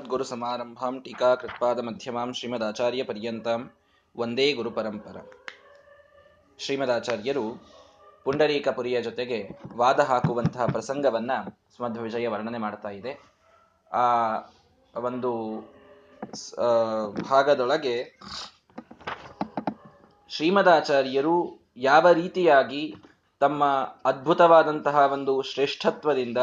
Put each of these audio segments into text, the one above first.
ಗುರು ಸಮಾರಂಭಾಂ ಟೀಕಾ ಕೃತ್ಪಾದ ಮಧ್ಯಮಾಂ ಶ್ರೀಮದಾಚಾರ್ಯ ಪರ್ಯಂತಾಂ ಒಂದೇ ಗುರು ಪರಂಪರ ಶ್ರೀಮದಾಚಾರ್ಯರು ಪುಂಡರೀಕಪುರಿಯ ಜೊತೆಗೆ ವಾದ ಹಾಕುವಂತಹ ಪ್ರಸಂಗವನ್ನ ಸ್ಮಧ್ವ ವಿಜಯ ವರ್ಣನೆ ಮಾಡ್ತಾ ಇದೆ. ಆ ಒಂದು ಭಾಗದೊಳಗೆ ಶ್ರೀಮದಾಚಾರ್ಯರು ಯಾವ ರೀತಿಯಾಗಿ ತಮ್ಮ ಅದ್ಭುತವಾದಂತಹ ಒಂದು ಶ್ರೇಷ್ಠತ್ವದಿಂದ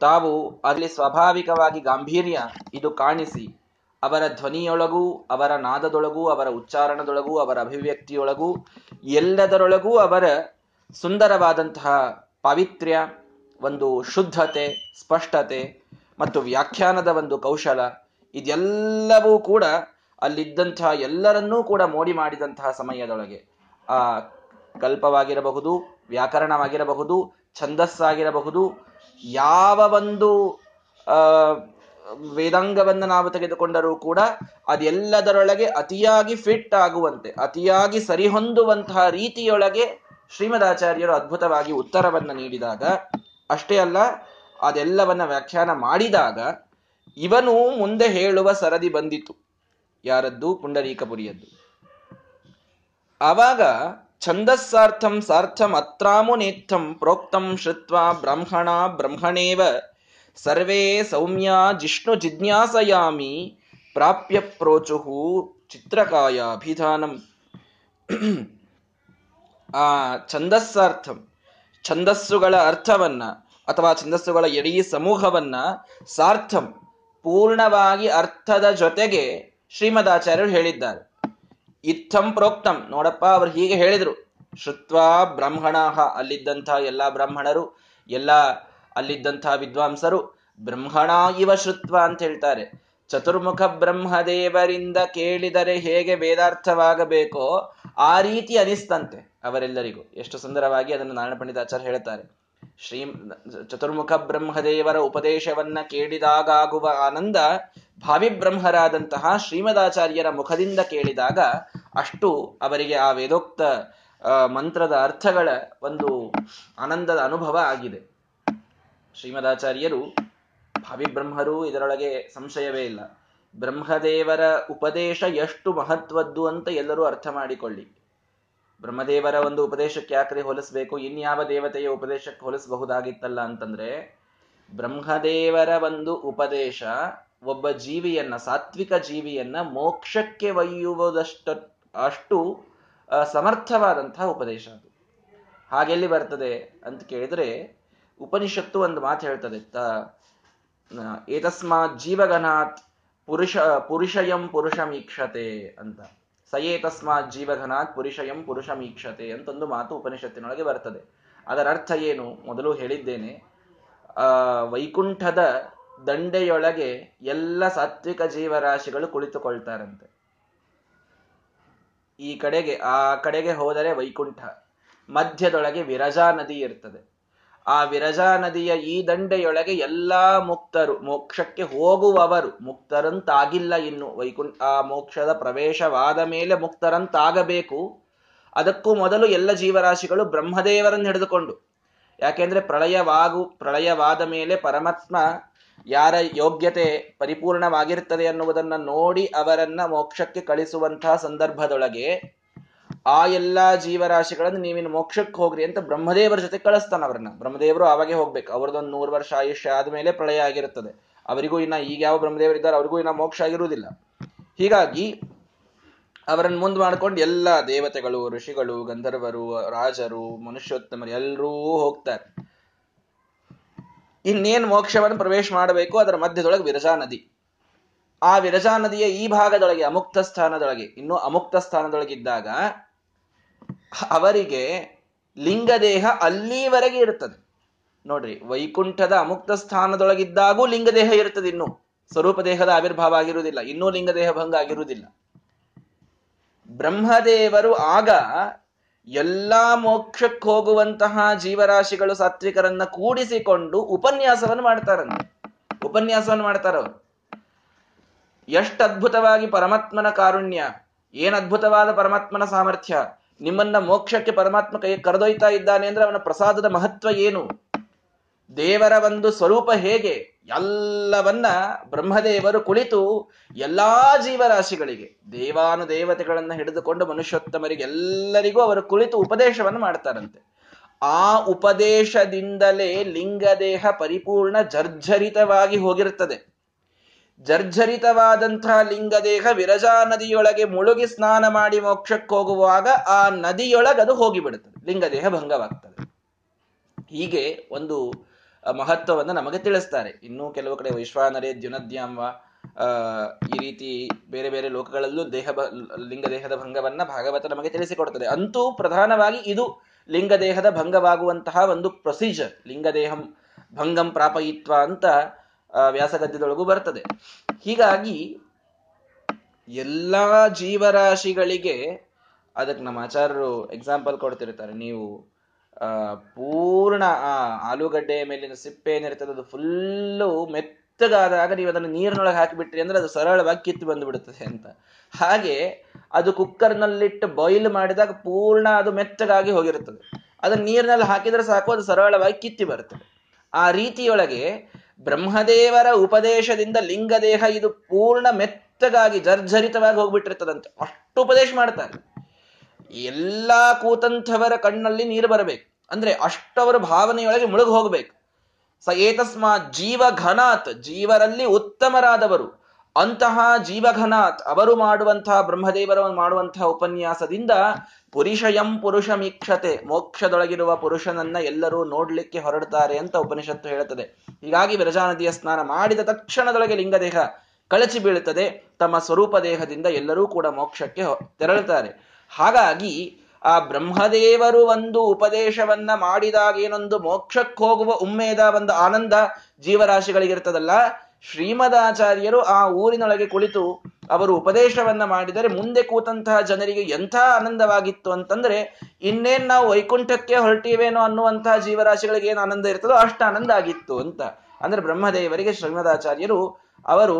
ತಾವು ಅಲ್ಲಿ ಸ್ವಾಭಾವಿಕವಾಗಿ ಗಾಂಭೀರ್ಯ ಇದು ಕಾಣಿಸಿ, ಅವರ ಧ್ವನಿಯೊಳಗೂ, ಅವರ ನಾದದೊಳಗೂ, ಅವರ ಉಚ್ಚಾರಣದೊಳಗೂ, ಅವರ ಅಭಿವ್ಯಕ್ತಿಯೊಳಗೂ, ಎಲ್ಲದರೊಳಗೂ ಅವರ ಸುಂದರವಾದಂತಹ ಪಾವಿತ್ರ್ಯ, ಒಂದು ಶುದ್ಧತೆ, ಸ್ಪಷ್ಟತೆ ಮತ್ತು ವ್ಯಾಖ್ಯಾನದ ಒಂದು ಕೌಶಲ, ಇದೆಲ್ಲವೂ ಕೂಡ ಅಲ್ಲಿದ್ದಂತಹ ಎಲ್ಲರನ್ನೂ ಕೂಡ ಮೋಡಿ ಮಾಡಿದಂತಹ ಸಮಯದೊಳಗೆ. ಆ ಕಲ್ಪವಾಗಿರಬಹುದು, ವ್ಯಾಕರಣವಾಗಿರಬಹುದು, ಛಂದಸ್ಸಾಗಿರಬಹುದು ಯಾವ ಒಂದು ವೇದಾಂಗವನ್ನು ನಾವು ತೆಗೆದುಕೊಂಡರೂ ಕೂಡ ಅದೆಲ್ಲದರೊಳಗೆ ಅತಿಯಾಗಿ ಫಿಟ್ ಆಗುವಂತೆ, ಅತಿಯಾಗಿ ಸರಿಹೊಂದುವಂತಹ ರೀತಿಯೊಳಗೆ ಶ್ರೀಮದಾಚಾರ್ಯರು ಅದ್ಭುತವಾಗಿ ಉತ್ತರವನ್ನು ನೀಡಿದಾಗ, ಅಷ್ಟೇ ಅಲ್ಲ, ಅದೆಲ್ಲವನ್ನ ವ್ಯಾಖ್ಯಾನ ಮಾಡಿದಾಗ ಇವನು ಮುಂದೆ ಹೇಳುವ ಸರದಿ ಬಂದಿತು. ಯಾರದ್ದು? ಪುಂಡರೀಕಪುರಿಯದ್ದು. ಆವಾಗ ಛಂದಸ್ಸಾರ್ಥಂ ಸಾರ್ಥಂ ಅತ್ರಾಮುನೇತ್ಥಂ ಪ್ರೋಕ್ತಂ ಶ್ರುತ್ವ ಬ್ರಹ್ಮಣ ಬ್ರಹ್ಮಣೇವ. ಸರ್ವೇ ಸೌಮ್ಯ ಜಿಷ್ಣು ಜಿಜ್ಞಾಸಯಾಮಿ ಪ್ರಾಪ್ಯ ಪ್ರೋಚುಹು ಚಿತ್ರಕಾಯಾಭಿಧಾನಂ. ಆ ಛಂದಸ್ಸಾರ್ಥಂ, ಛಂದಸ್ಸುಗಳ ಅರ್ಥವನ್ನ ಅಥವಾ ಛಂದಸ್ಸುಗಳ ಎಡೀ ಸಮೂಹವನ್ನ ಸಾರ್ಥಂ, ಪೂರ್ಣವಾಗಿ ಅರ್ಥದ ಜೊತೆಗೆ ಶ್ರೀಮದಾಚಾರ್ಯರು ಹೇಳಿದ್ದಾರೆ. ಇತ್ತಂ ಪ್ರೋಕ್ತಂ. ನೋಡಪ್ಪ, ಅವ್ರು ಹೀಗೆ ಹೇಳಿದ್ರು. ಶ್ರುತ್ವಾ ಬ್ರಾಹ್ಮಣ ಅಲ್ಲಿದ್ದಂಥ ಎಲ್ಲ ಬ್ರಾಹ್ಮಣರು, ಎಲ್ಲ ಅಲ್ಲಿದ್ದಂಥ ವಿದ್ವಾಂಸರು, ಬ್ರಹ್ಮಣ ಇವ ಶ್ರುತ್ವ ಅಂತ ಹೇಳ್ತಾರೆ. ಚತುರ್ಮುಖ ಬ್ರಹ್ಮದೇವರಿಂದ ಕೇಳಿದರೆ ಹೇಗೆ ವೇದಾರ್ಥವಾಗಬೇಕೋ ಆ ರೀತಿ ಅನಿಸ್ತಂತೆ ಅವರೆಲ್ಲರಿಗೂ. ಎಷ್ಟು ಸುಂದರವಾಗಿ ಅದನ್ನು ನಾರಾಯಣ ಪಂಡಿತಾಚಾರ್ಯ ಹೇಳ್ತಾರೆ. ಶ್ರೀ ಚತುರ್ಮುಖ ಬ್ರಹ್ಮದೇವರ ಉಪದೇಶವನ್ನ ಕೇಳಿದಾಗಾಗುವ ಆನಂದ ಭಾವಿ ಬ್ರಹ್ಮರಾದಂತಹ ಶ್ರೀಮದಾಚಾರ್ಯರ ಮುಖದಿಂದ ಕೇಳಿದಾಗ ಅಷ್ಟು ಅವರಿಗೆ ಆ ವೇದೋಕ್ತ ಮಂತ್ರದ ಅರ್ಥಗಳ ಒಂದು ಆನಂದದ ಅನುಭವ ಆಗಿದೆ. ಶ್ರೀಮದಾಚಾರ್ಯರು ಭಾವಿ ಬ್ರಹ್ಮರು ಇದರೊಳಗೆ ಸಂಶಯವೇ ಇಲ್ಲ. ಬ್ರಹ್ಮದೇವರ ಉಪದೇಶ ಎಷ್ಟು ಮಹತ್ವದ್ದು ಅಂತ ಎಲ್ಲರೂ ಅರ್ಥ ಮಾಡಿಕೊಳ್ಳಿ. ಬ್ರಹ್ಮದೇವರ ಒಂದು ಉಪದೇಶಕ್ಕೆ ಯಾಕ್ರೆ ಹೋಲಿಸ್ಬೇಕು? ಇನ್ಯಾವ ದೇವತೆಯ ಉಪದೇಶಕ್ಕೆ ಹೋಲಿಸಬಹುದಾಗಿತ್ತಲ್ಲ ಅಂತಂದ್ರೆ, ಬ್ರಹ್ಮದೇವರ ಒಂದು ಉಪದೇಶ ಒಬ್ಬ ಜೀವಿಯನ್ನ, ಸಾತ್ವಿಕ ಜೀವಿಯನ್ನ ಮೋಕ್ಷಕ್ಕೆ ಒಯ್ಯುವುದಷ್ಟ, ಅಷ್ಟು ಸಮರ್ಥವಾದಂತಹ ಉಪದೇಶ ಅದು. ಹಾಗೆಲ್ಲಿ ಬರ್ತದೆ ಅಂತ ಕೇಳಿದ್ರೆ, ಉಪನಿಷತ್ತು ಒಂದು ಮಾತು ಹೇಳ್ತದೆ ಏತಸ್ಮಾತ್ ಜೀವಗನಾತ್ ಪುರುಷ, ಪುರುಷಯಂ ಪುರುಷಮೀಕ್ಷತೆ ಅಂತ. ಸಯೇತಸ್ಮಾತ್ ಜೀವಘನಾತ್ ಪುರುಷಯಂ ಪುರುಷಮೀಕ್ಷತೆ ಅಂತೊಂದು ಮಾತು ಉಪನಿಷತ್ತಿನೊಳಗೆ ಬರ್ತದೆ. ಅದರ ಅರ್ಥ ಏನು? ಮೊದಲು ಹೇಳಿದ್ದೇನೆ, ಆ, ವೈಕುಂಠದ ದಂಡೆಯೊಳಗೆ ಎಲ್ಲ ಸಾತ್ವಿಕ ಜೀವರಾಶಿಗಳು ಕುಳಿತುಕೊಳ್ತಾರಂತೆ. ಈ ಕಡೆಗೆ, ಆ ಕಡೆಗೆ ಹೋದರೆ ವೈಕುಂಠ, ಮಧ್ಯದೊಳಗೆ ವಿರಜಾ ನದಿ ಇರ್ತದೆ. ಆ ವಿರಜಾ ನದಿಯ ಈ ದಂಡೆಯೊಳಗೆ ಎಲ್ಲಾ ಮುಕ್ತರು, ಮೋಕ್ಷಕ್ಕೆ ಹೋಗುವವರು ಮುಕ್ತರಂತಾಗಿಲ್ಲ ಇನ್ನು. ವೈಕುಂಠ ಆ ಮೋಕ್ಷದ ಪ್ರವೇಶವಾದ ಮೇಲೆ ಮುಕ್ತರಂತಾಗಬೇಕು. ಅದಕ್ಕೂ ಮೊದಲು ಎಲ್ಲ ಜೀವರಾಶಿಗಳು ಬ್ರಹ್ಮದೇವರನ್ನು ಹಿಡಿದುಕೊಂಡು. ಯಾಕೆಂದ್ರೆ ಪ್ರಳಯವಾಗು, ಪ್ರಳಯವಾದ ಮೇಲೆ ಪರಮಾತ್ಮ ಯಾರ ಯೋಗ್ಯತೆ ಪರಿಪೂರ್ಣವಾಗಿರ್ತದೆ ಅನ್ನುವುದನ್ನ ನೋಡಿ ಅವರನ್ನ ಮೋಕ್ಷಕ್ಕೆ ಕಳಿಸುವಂತಹ ಸಂದರ್ಭದೊಳಗೆ ಆ ಎಲ್ಲಾ ಜೀವರಾಶಿಗಳನ್ನು ನೀವಿನ ಮೋಕ್ಷಕ್ಕೆ ಹೋಗ್ರಿ ಅಂತ ಬ್ರಹ್ಮದೇವರ ಜೊತೆ ಕಳಿಸ್ತಾನ ಅವ್ರನ್ನ. ಬ್ರಹ್ಮದೇವರು ಅವಾಗೆ ಹೋಗ್ಬೇಕು. ಅವ್ರದೊಂದು ನೂರು ವರ್ಷ ಆಯುಷ್ಯ ಆದ್ಮೇಲೆ ಪ್ರಳಯ ಆಗಿರುತ್ತದೆ. ಅವರಿಗೂ ಇನ್ನ ಈಗ ಯಾವ ಬ್ರಹ್ಮದೇವರು ಇದ್ದಾರೆ ಅವ್ರಿಗೂ ಇನ್ನ ಮೋಕ್ಷ ಆಗಿರುವುದಿಲ್ಲ. ಹೀಗಾಗಿ ಅವರನ್ನು ಮುಂದೆ ಮಾಡ್ಕೊಂಡು ಎಲ್ಲ ದೇವತೆಗಳು, ಋಷಿಗಳು, ಗಂಧರ್ವರು, ರಾಜರು, ಮನುಷ್ಯೋತ್ತಮರು ಎಲ್ಲರೂ ಹೋಗ್ತಾರೆ. ಇನ್ನೇನು ಮೋಕ್ಷವನ್ನು ಪ್ರವೇಶ ಮಾಡಬೇಕು? ಅದರ ಮಧ್ಯದೊಳಗೆ ವಿರಜಾ ನದಿ. ಆ ವಿರಜಾ ನದಿಯ ಈ ಭಾಗದೊಳಗೆ, ಅಮುಕ್ತ ಸ್ಥಾನದೊಳಗೆ, ಇನ್ನು ಅಮುಕ್ತ ಸ್ಥಾನದೊಳಗಿದ್ದಾಗ ಅವರಿಗೆ ಲಿಂಗದೇಹ ಅಲ್ಲಿವರೆಗೆ ಇರುತ್ತದೆ. ನೋಡ್ರಿ, ವೈಕುಂಠದ ಅಮುಕ್ತ ಸ್ಥಾನದೊಳಗಿದ್ದಾಗೂ ಲಿಂಗದೇಹ ಇರುತ್ತದೆ ಇನ್ನು. ಸ್ವರೂಪ ದೇಹದ ಆವಿರ್ಭಾವ ಆಗಿರುವುದಿಲ್ಲ, ಇನ್ನೂ ಲಿಂಗದೇಹ ಭಂಗ ಆಗಿರುವುದಿಲ್ಲ. ಬ್ರಹ್ಮದೇವರು ಆಗ ಎಲ್ಲಾ ಮೋಕ್ಷಕ್ಕೆ ಹೋಗುವಂತಹ ಜೀವರಾಶಿಗಳು ಸಾತ್ವಿಕರನ್ನ ಕೂಡಿಸಿಕೊಂಡು ಉಪನ್ಯಾಸವನ್ನು ಮಾಡ್ತಾರಂತೆ. ಉಪನ್ಯಾಸವನ್ನು ಮಾಡ್ತಾರ ಅವರು. ಎಷ್ಟು ಅದ್ಭುತವಾಗಿ ಪರಮಾತ್ಮನ ಕಾರುಣ್ಯ ಏನ್ ಅದ್ಭುತವಾದ ಪರಮಾತ್ಮನ ಸಾಮರ್ಥ್ಯ ನಿಮ್ಮನ್ನ ಮೋಕ್ಷಕ್ಕೆ ಪರಮಾತ್ಮ ಕೈ ಕರೆದೊಯ್ತಾ ಇದ್ದಾನೆ ಅಂದ್ರೆ ಅವನ ಪ್ರಸಾದದ ಮಹತ್ವ ಏನು? ದೇವರ ಒಂದು ಸ್ವರೂಪ ಹೇಗೆ? ಎಲ್ಲವನ್ನ ಬ್ರಹ್ಮದೇವರು ಕುಳಿತು ಎಲ್ಲಾ ಜೀವರಾಶಿಗಳಿಗೆ ದೇವಾನು ದೇವತೆಗಳನ್ನ ಹಿಡಿದುಕೊಂಡು ಮನುಷ್ಯೋತ್ತಮರಿಗೆ ಎಲ್ಲರಿಗೂ ಅವರು ಕುಳಿತು ಉಪದೇಶವನ್ನು ಮಾಡ್ತಾರಂತೆ. ಆ ಉಪದೇಶದಿಂದಲೇ ಲಿಂಗದೇಹ ಪರಿಪೂರ್ಣ ಜರ್ಜರಿತವಾಗಿ ಹೋಗಿರುತ್ತದೆ. ಜರ್ಜರಿತವಾದಂತಹ ಲಿಂಗದೇಹ ವಿರಜಾ ನದಿಯೊಳಗೆ ಮುಳುಗಿ ಸ್ನಾನ ಮಾಡಿ ಮೋಕ್ಷಕ್ಕೆ ಹೋಗುವಾಗ ಆ ನದಿಯೊಳಗೆ ಅದು ಹೋಗಿಬಿಡುತ್ತದೆ. ಲಿಂಗದೇಹ ಭಂಗವಾಗ್ತದೆ. ಹೀಗೆ ಒಂದು ಮಹತ್ವವನ್ನು ನಮಗೆ ತಿಳಿಸ್ತಾರೆ. ಇನ್ನೂ ಕೆಲವು ಕಡೆ ವೈಶ್ವಾನರೇ ದ್ಯುನದ್ಯಾಂವ ಈ ರೀತಿ ಬೇರೆ ಬೇರೆ ಲೋಕಗಳಲ್ಲೂ ದೇಹ ಲಿಂಗ ದೇಹದ ಭಂಗವನ್ನ ಭಾಗವತ ನಮಗೆ ತಿಳಿಸಿಕೊಡ್ತದೆ. ಅಂತೂ ಪ್ರಧಾನವಾಗಿ ಇದು ಲಿಂಗದೇಹದ ಭಂಗವಾಗುವಂತಹ ಒಂದು ಪ್ರೊಸೀಜರ್ ಲಿಂಗದೇಹಂ ಭಂಗಂ ಪ್ರಾಪಯಿತ್ವ ಅಂತ ವ್ಯಾಸಗದ್ಯದೊಳಗೂ ಬರ್ತದೆ. ಹೀಗಾಗಿ ಎಲ್ಲಾ ಜೀವರಾಶಿಗಳಿಗೆ ಅದಕ್ಕೆ ನಮ್ಮ ಆಚಾರ್ಯರು ಎಕ್ಸಾಂಪಲ್ ಕೊಡ್ತಿರ್ತಾರೆ. ನೀವು, ಆ, ಪೂರ್ಣ, ಆ, ಆಲೂಗಡ್ಡೆಯ ಮೇಲಿನ ಸಿಪ್ಪೆ ಏನಿರ್ತದೆ ಅದು ಫುಲ್ಲು ಮೆತ್ತಗಾದಾಗ ನೀವು ಅದನ್ನು ನೀರಿನೊಳಗೆ ಹಾಕಿಬಿಟ್ರಿ ಅಂದ್ರೆ ಅದು ಸರಳವಾಗಿ ಕಿತ್ತು ಬಂದು ಅಂತ. ಹಾಗೆ ಅದು ಕುಕ್ಕರ್ನಲ್ಲಿಟ್ಟು ಬಾಯ್ಲ್ ಮಾಡಿದಾಗ ಪೂರ್ಣ ಅದು ಮೆತ್ತಗಾಗಿ ಹೋಗಿರುತ್ತದೆ. ಅದನ್ನ ನೀರಿನಲ್ಲಿ ಹಾಕಿದ್ರೆ ಸಾಕು, ಅದು ಸರಳವಾಗಿ ಕಿತ್ತಿ ಬರುತ್ತದೆ ಆ ರೀತಿಯೊಳಗೆ ಬ್ರಹ್ಮದೇವರ ಉಪದೇಶದಿಂದ ಲಿಂಗದೇಹ ಇದು ಪೂರ್ಣ ಮೆತ್ತಗಾಗಿ ಜರ್ಜರಿತವಾಗಿ ಹೋಗ್ಬಿಟ್ಟಿರ್ತದಂತೆ. ಅಷ್ಟು ಉಪದೇಶ ಮಾಡ್ತಾರೆ. ಎಲ್ಲಾ ಕೂತಂಥವರ ಕಣ್ಣಲ್ಲಿ ನೀರು ಬರಬೇಕು. ಅಂದ್ರೆ ಅಷ್ಟವರ ಭಾವನೆಯೊಳಗೆ ಮುಳುಗು ಹೋಗ್ಬೇಕು. ಸ ಏತಸ್ಮಾತ್ ಜೀವ ಘನಾತ್ ಜೀವರಲ್ಲಿ ಉತ್ತಮರಾದವರು. ಅಂತಹ ಜೀವಘನಾತ್ ಅವರು ಮಾಡುವಂತಹ ಬ್ರಹ್ಮದೇವರ ಮಾಡುವಂತಹ ಉಪನ್ಯಾಸದಿಂದ ಪುರುಷಯಂ ಪುರುಷ ಮೀಕ್ಷತೆ ಮೋಕ್ಷದೊಳಗಿರುವ ಪುರುಷನನ್ನ ಎಲ್ಲರೂ ನೋಡ್ಲಿಕ್ಕೆ ಹೊರಡ್ತಾರೆ ಅಂತ ಉಪನಿಷತ್ತು ಹೇಳುತ್ತದೆ. ಹೀಗಾಗಿ ವಿರಜಾ ನದಿಯ ಸ್ನಾನ ಮಾಡಿದ ತಕ್ಷಣದೊಳಗೆ ಲಿಂಗದೇಹ ಕಳಚಿ ಬೀಳುತ್ತದೆ. ತಮ್ಮ ಸ್ವರೂಪ ದೇಹದಿಂದ ಎಲ್ಲರೂ ಕೂಡ ಮೋಕ್ಷಕ್ಕೆ ತೆರಳುತ್ತಾರೆ. ಹಾಗಾಗಿ ಆ ಬ್ರಹ್ಮದೇವರು ಒಂದು ಉಪದೇಶವನ್ನ ಮಾಡಿದಾಗ ಏನೊಂದು ಮೋಕ್ಷಕ್ಕೆ ಹೋಗುವ ಉಮ್ಮೇದ, ಒಂದು ಆನಂದ ಜೀವರಾಶಿಗಳಿಗಿರ್ತದಲ್ಲ ಶ್ರೀಮದಾಚಾರ್ಯರು ಆ ಊರಿನೊಳಗೆ ಕುಳಿತು ಅವರು ಉಪದೇಶವನ್ನ ಮಾಡಿದರೆ ಮುಂದೆ ಕೂತಂತಹ ಜನರಿಗೆ ಎಂಥ ಆನಂದವಾಗಿತ್ತು ಅಂತಂದ್ರೆ, ಇನ್ನೇನ್ ನಾವು ವೈಕುಂಠಕ್ಕೆ ಹೊರಟೀವೇನೋ ಅನ್ನುವಂತಹ ಜೀವರಾಶಿಗಳಿಗೆ ಏನು ಆನಂದ ಇರ್ತದೋ ಅಷ್ಟು ಆನಂದ ಆಗಿತ್ತು ಅಂತ. ಅಂದ್ರೆ ಬ್ರಹ್ಮದೇವರಿಗೆ ಶ್ರೀಮದಾಚಾರ್ಯರು ಅವರು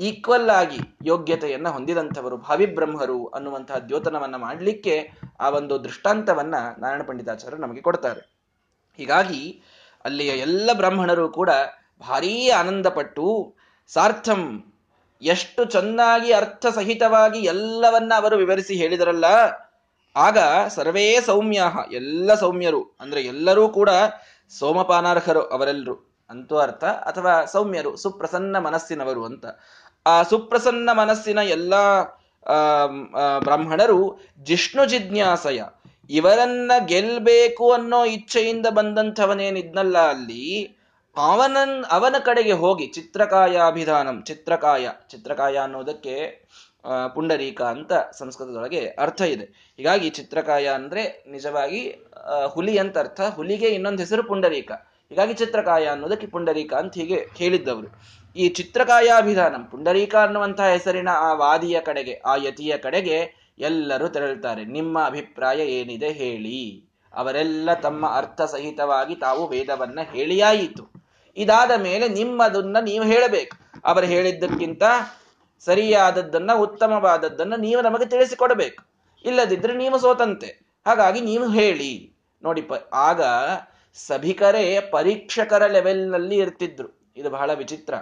ಈಕ್ವಲ್ ಆಗಿ ಯೋಗ್ಯತೆಯನ್ನ ಹೊಂದಿದಂಥವರು, ಭಾವಿಬ್ರಹ್ಮರು ಅನ್ನುವಂತಹ ದ್ಯೋತನವನ್ನ ಮಾಡಲಿಕ್ಕೆ ಆ ಒಂದು ದೃಷ್ಟಾಂತವನ್ನ ನಾರಾಯಣ ಪಂಡಿತಾಚಾರ್ಯರು ನಮಗೆ ಕೊಡ್ತಾರೆ. ಹೀಗಾಗಿ ಅಲ್ಲಿಯ ಎಲ್ಲ ಬ್ರಾಹ್ಮಣರು ಕೂಡ ಭಾರೀ ಆನಂದಪಟ್ಟು ಸಾರ್ಥಂ, ಎಷ್ಟು ಚೆನ್ನಾಗಿ ಅರ್ಥ ಸಹಿತವಾಗಿ ಎಲ್ಲವನ್ನ ಅವರು ವಿವರಿಸಿ ಹೇಳಿದರಲ್ಲ, ಆಗ ಸರ್ವೇ ಸೌಮ್ಯ ಎಲ್ಲ ಸೌಮ್ಯರು, ಅಂದ್ರೆ ಎಲ್ಲರೂ ಕೂಡ ಸೋಮಪಾನಾರ್ಹರು ಅವರೆಲ್ಲರೂ ಅಂತೂ ಅರ್ಥ, ಅಥವಾ ಸೌಮ್ಯರು, ಸುಪ್ರಸನ್ನ ಮನಸ್ಸಿನವರು ಅಂತ. ಆ ಸುಪ್ರಸನ್ನ ಮನಸ್ಸಿನ ಎಲ್ಲ ಬ್ರಾಹ್ಮಣರು ಜಿಷ್ಣು ಜಿಜ್ಞಾಸಯ, ಇವರನ್ನ ಗೆಲ್ಬೇಕು ಅನ್ನೋ ಇಚ್ಛೆಯಿಂದ ಬಂದಂಥವನೇನಿದ್ನಲ್ಲ ಅಲ್ಲಿ ಅವನನ್, ಅವನ ಕಡೆಗೆ ಹೋಗಿ ಚಿತ್ರಕಾಯಾಭಿಧಾನಂ, ಚಿತ್ರಕಾಯ ಚಿತ್ರಕಾಯ ಅನ್ನೋದಕ್ಕೆ ಪುಂಡರೀಕ ಅಂತ ಸಂಸ್ಕೃತದೊಳಗೆ ಅರ್ಥ ಇದೆ. ಹೀಗಾಗಿ ಚಿತ್ರಕಾಯ ಅಂದ್ರೆ ನಿಜವಾಗಿ ಹುಲಿ ಅಂತ ಅರ್ಥ. ಹುಲಿಗೆ ಇನ್ನೊಂದು ಹೆಸರು ಪುಂಡರೀಕ. ಹೀಗಾಗಿ ಚಿತ್ರಕಾಯ ಅನ್ನೋದಕ್ಕೆ ಪುಂಡರೀಕ ಅಂತ ಹೀಗೆ ಹೇಳಿದ್ದವರು. ಈ ಚಿತ್ರಕಾಯಾಭಿಧಾನಂ, ಪುಂಡರೀಕ ಅನ್ನುವಂತಹ ಹೆಸರಿನ ಆ ವಾದಿಯ ಕಡೆಗೆ, ಆ ಯತಿಯ ಕಡೆಗೆ ಎಲ್ಲರೂ ತೆರಳುತ್ತಾರೆ. ನಿಮ್ಮ ಅಭಿಪ್ರಾಯ ಏನಿದೆ ಹೇಳಿ. ಅವರೆಲ್ಲ ತಮ್ಮ ಅರ್ಥ ಸಹಿತವಾಗಿ ತಾವು ವೇದವನ್ನ ಹೇಳಿಯಾಯಿತು. ಇದಾದ ಮೇಲೆ ನಿಮ್ಮದನ್ನ ನೀವು ಹೇಳಬೇಕು. ಅವರು ಹೇಳಿದ್ದಕ್ಕಿಂತ ಸರಿಯಾದದ್ದನ್ನ, ಉತ್ತಮವಾದದ್ದನ್ನ ನೀವು ನಮಗೆ ತಿಳಿಸಿಕೊಡಬೇಕು. ಇಲ್ಲದಿದ್ರೆ ನೀವು ಸೋತಂತೆ. ಹಾಗಾಗಿ ನೀವು ಹೇಳಿ. ನೋಡಿಪ್ಪ, ಆಗ ಸಭಿಕರೇ ಪರೀಕ್ಷಕರ ಲೆವೆಲ್ನಲ್ಲಿ ಇರ್ತಿದ್ರು. ಇದು ಬಹಳ ವಿಚಿತ್ರ.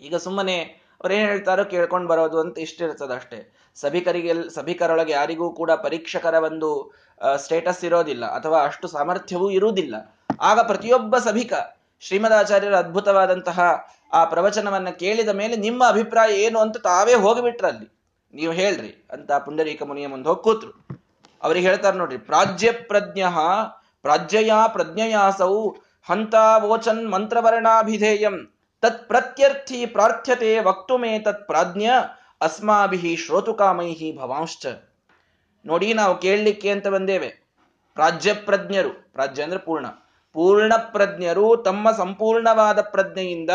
ಈಗ ಸುಮ್ಮನೆ ಅವ್ರೇನ್ ಹೇಳ್ತಾರೋ ಕೇಳ್ಕೊಂಡು ಬರೋದು ಅಂತ ಇಷ್ಟಿರ್ತದಷ್ಟೇ ಸಭಿಕರಿಗೆ, ಸಭಿಕರೊಳಗೆ ಯಾರಿಗೂ ಕೂಡ ಪರೀಕ್ಷಕರ ಒಂದು ಸ್ಟೇಟಸ್ ಇರೋದಿಲ್ಲ. ಅಥವಾ ಅಷ್ಟು ಸಾಮರ್ಥ್ಯವೂ ಇರುವುದಿಲ್ಲ. ಆಗ ಪ್ರತಿಯೊಬ್ಬ ಸಭಿಕ ಶ್ರೀಮದಾಚಾರ್ಯರ ಅದ್ಭುತವಾದಂತಹ ಆ ಪ್ರವಚನವನ್ನ ಕೇಳಿದ ಮೇಲೆ ನಿಮ್ಮ ಅಭಿಪ್ರಾಯ ಏನು ಅಂತ ತಾವೇ ಹೋಗಿಬಿಟ್ರಲ್ಲಿ ನೀವು ಹೇಳ್ರಿ ಅಂತ ಪುಂಡರೀಕ ಮುನಿಯ ಮುಂದೆ ಹೋಗಿ ಕೂತ್ರು. ಅವ್ರಿಗೆ ಹೇಳ್ತಾರೆ ನೋಡ್ರಿ, ಪ್ರಾಜ್ಯ ಪ್ರಜ್ಞ ಪ್ರಾಜ್ಯಯ ಪ್ರಜ್ಞಯಾಸೌ ಹಂತಾವೋಚನ್ ಮಂತ್ರವರ್ಣಾಭಿಧೇಯಂ ತತ್ ಪ್ರತ್ಯರ್ಥಿ ಪ್ರಾರ್ಥ್ಯತೆ ವಕ್ತುಮೇ ತತ್ ಪ್ರಾಜ್ಞ ಅಸ್ಮಾಭಿ ಶ್ರೋತುಕಾಮೈಹಿ ಭವಾಂಶ್ಚ. ನೋಡಿ ನಾವು ಕೇಳಲಿಕ್ಕೆ ಅಂತ ಬಂದೇವೆ. ಪ್ರಾಜ್ಯ ಪ್ರಜ್ಞರು, ಪ್ರಾಜ್ಯ ಪೂರ್ಣ. ಪೂರ್ಣ ಪ್ರಜ್ಞರು ತಮ್ಮ ಸಂಪೂರ್ಣವಾದ ಪ್ರಜ್ಞೆಯಿಂದ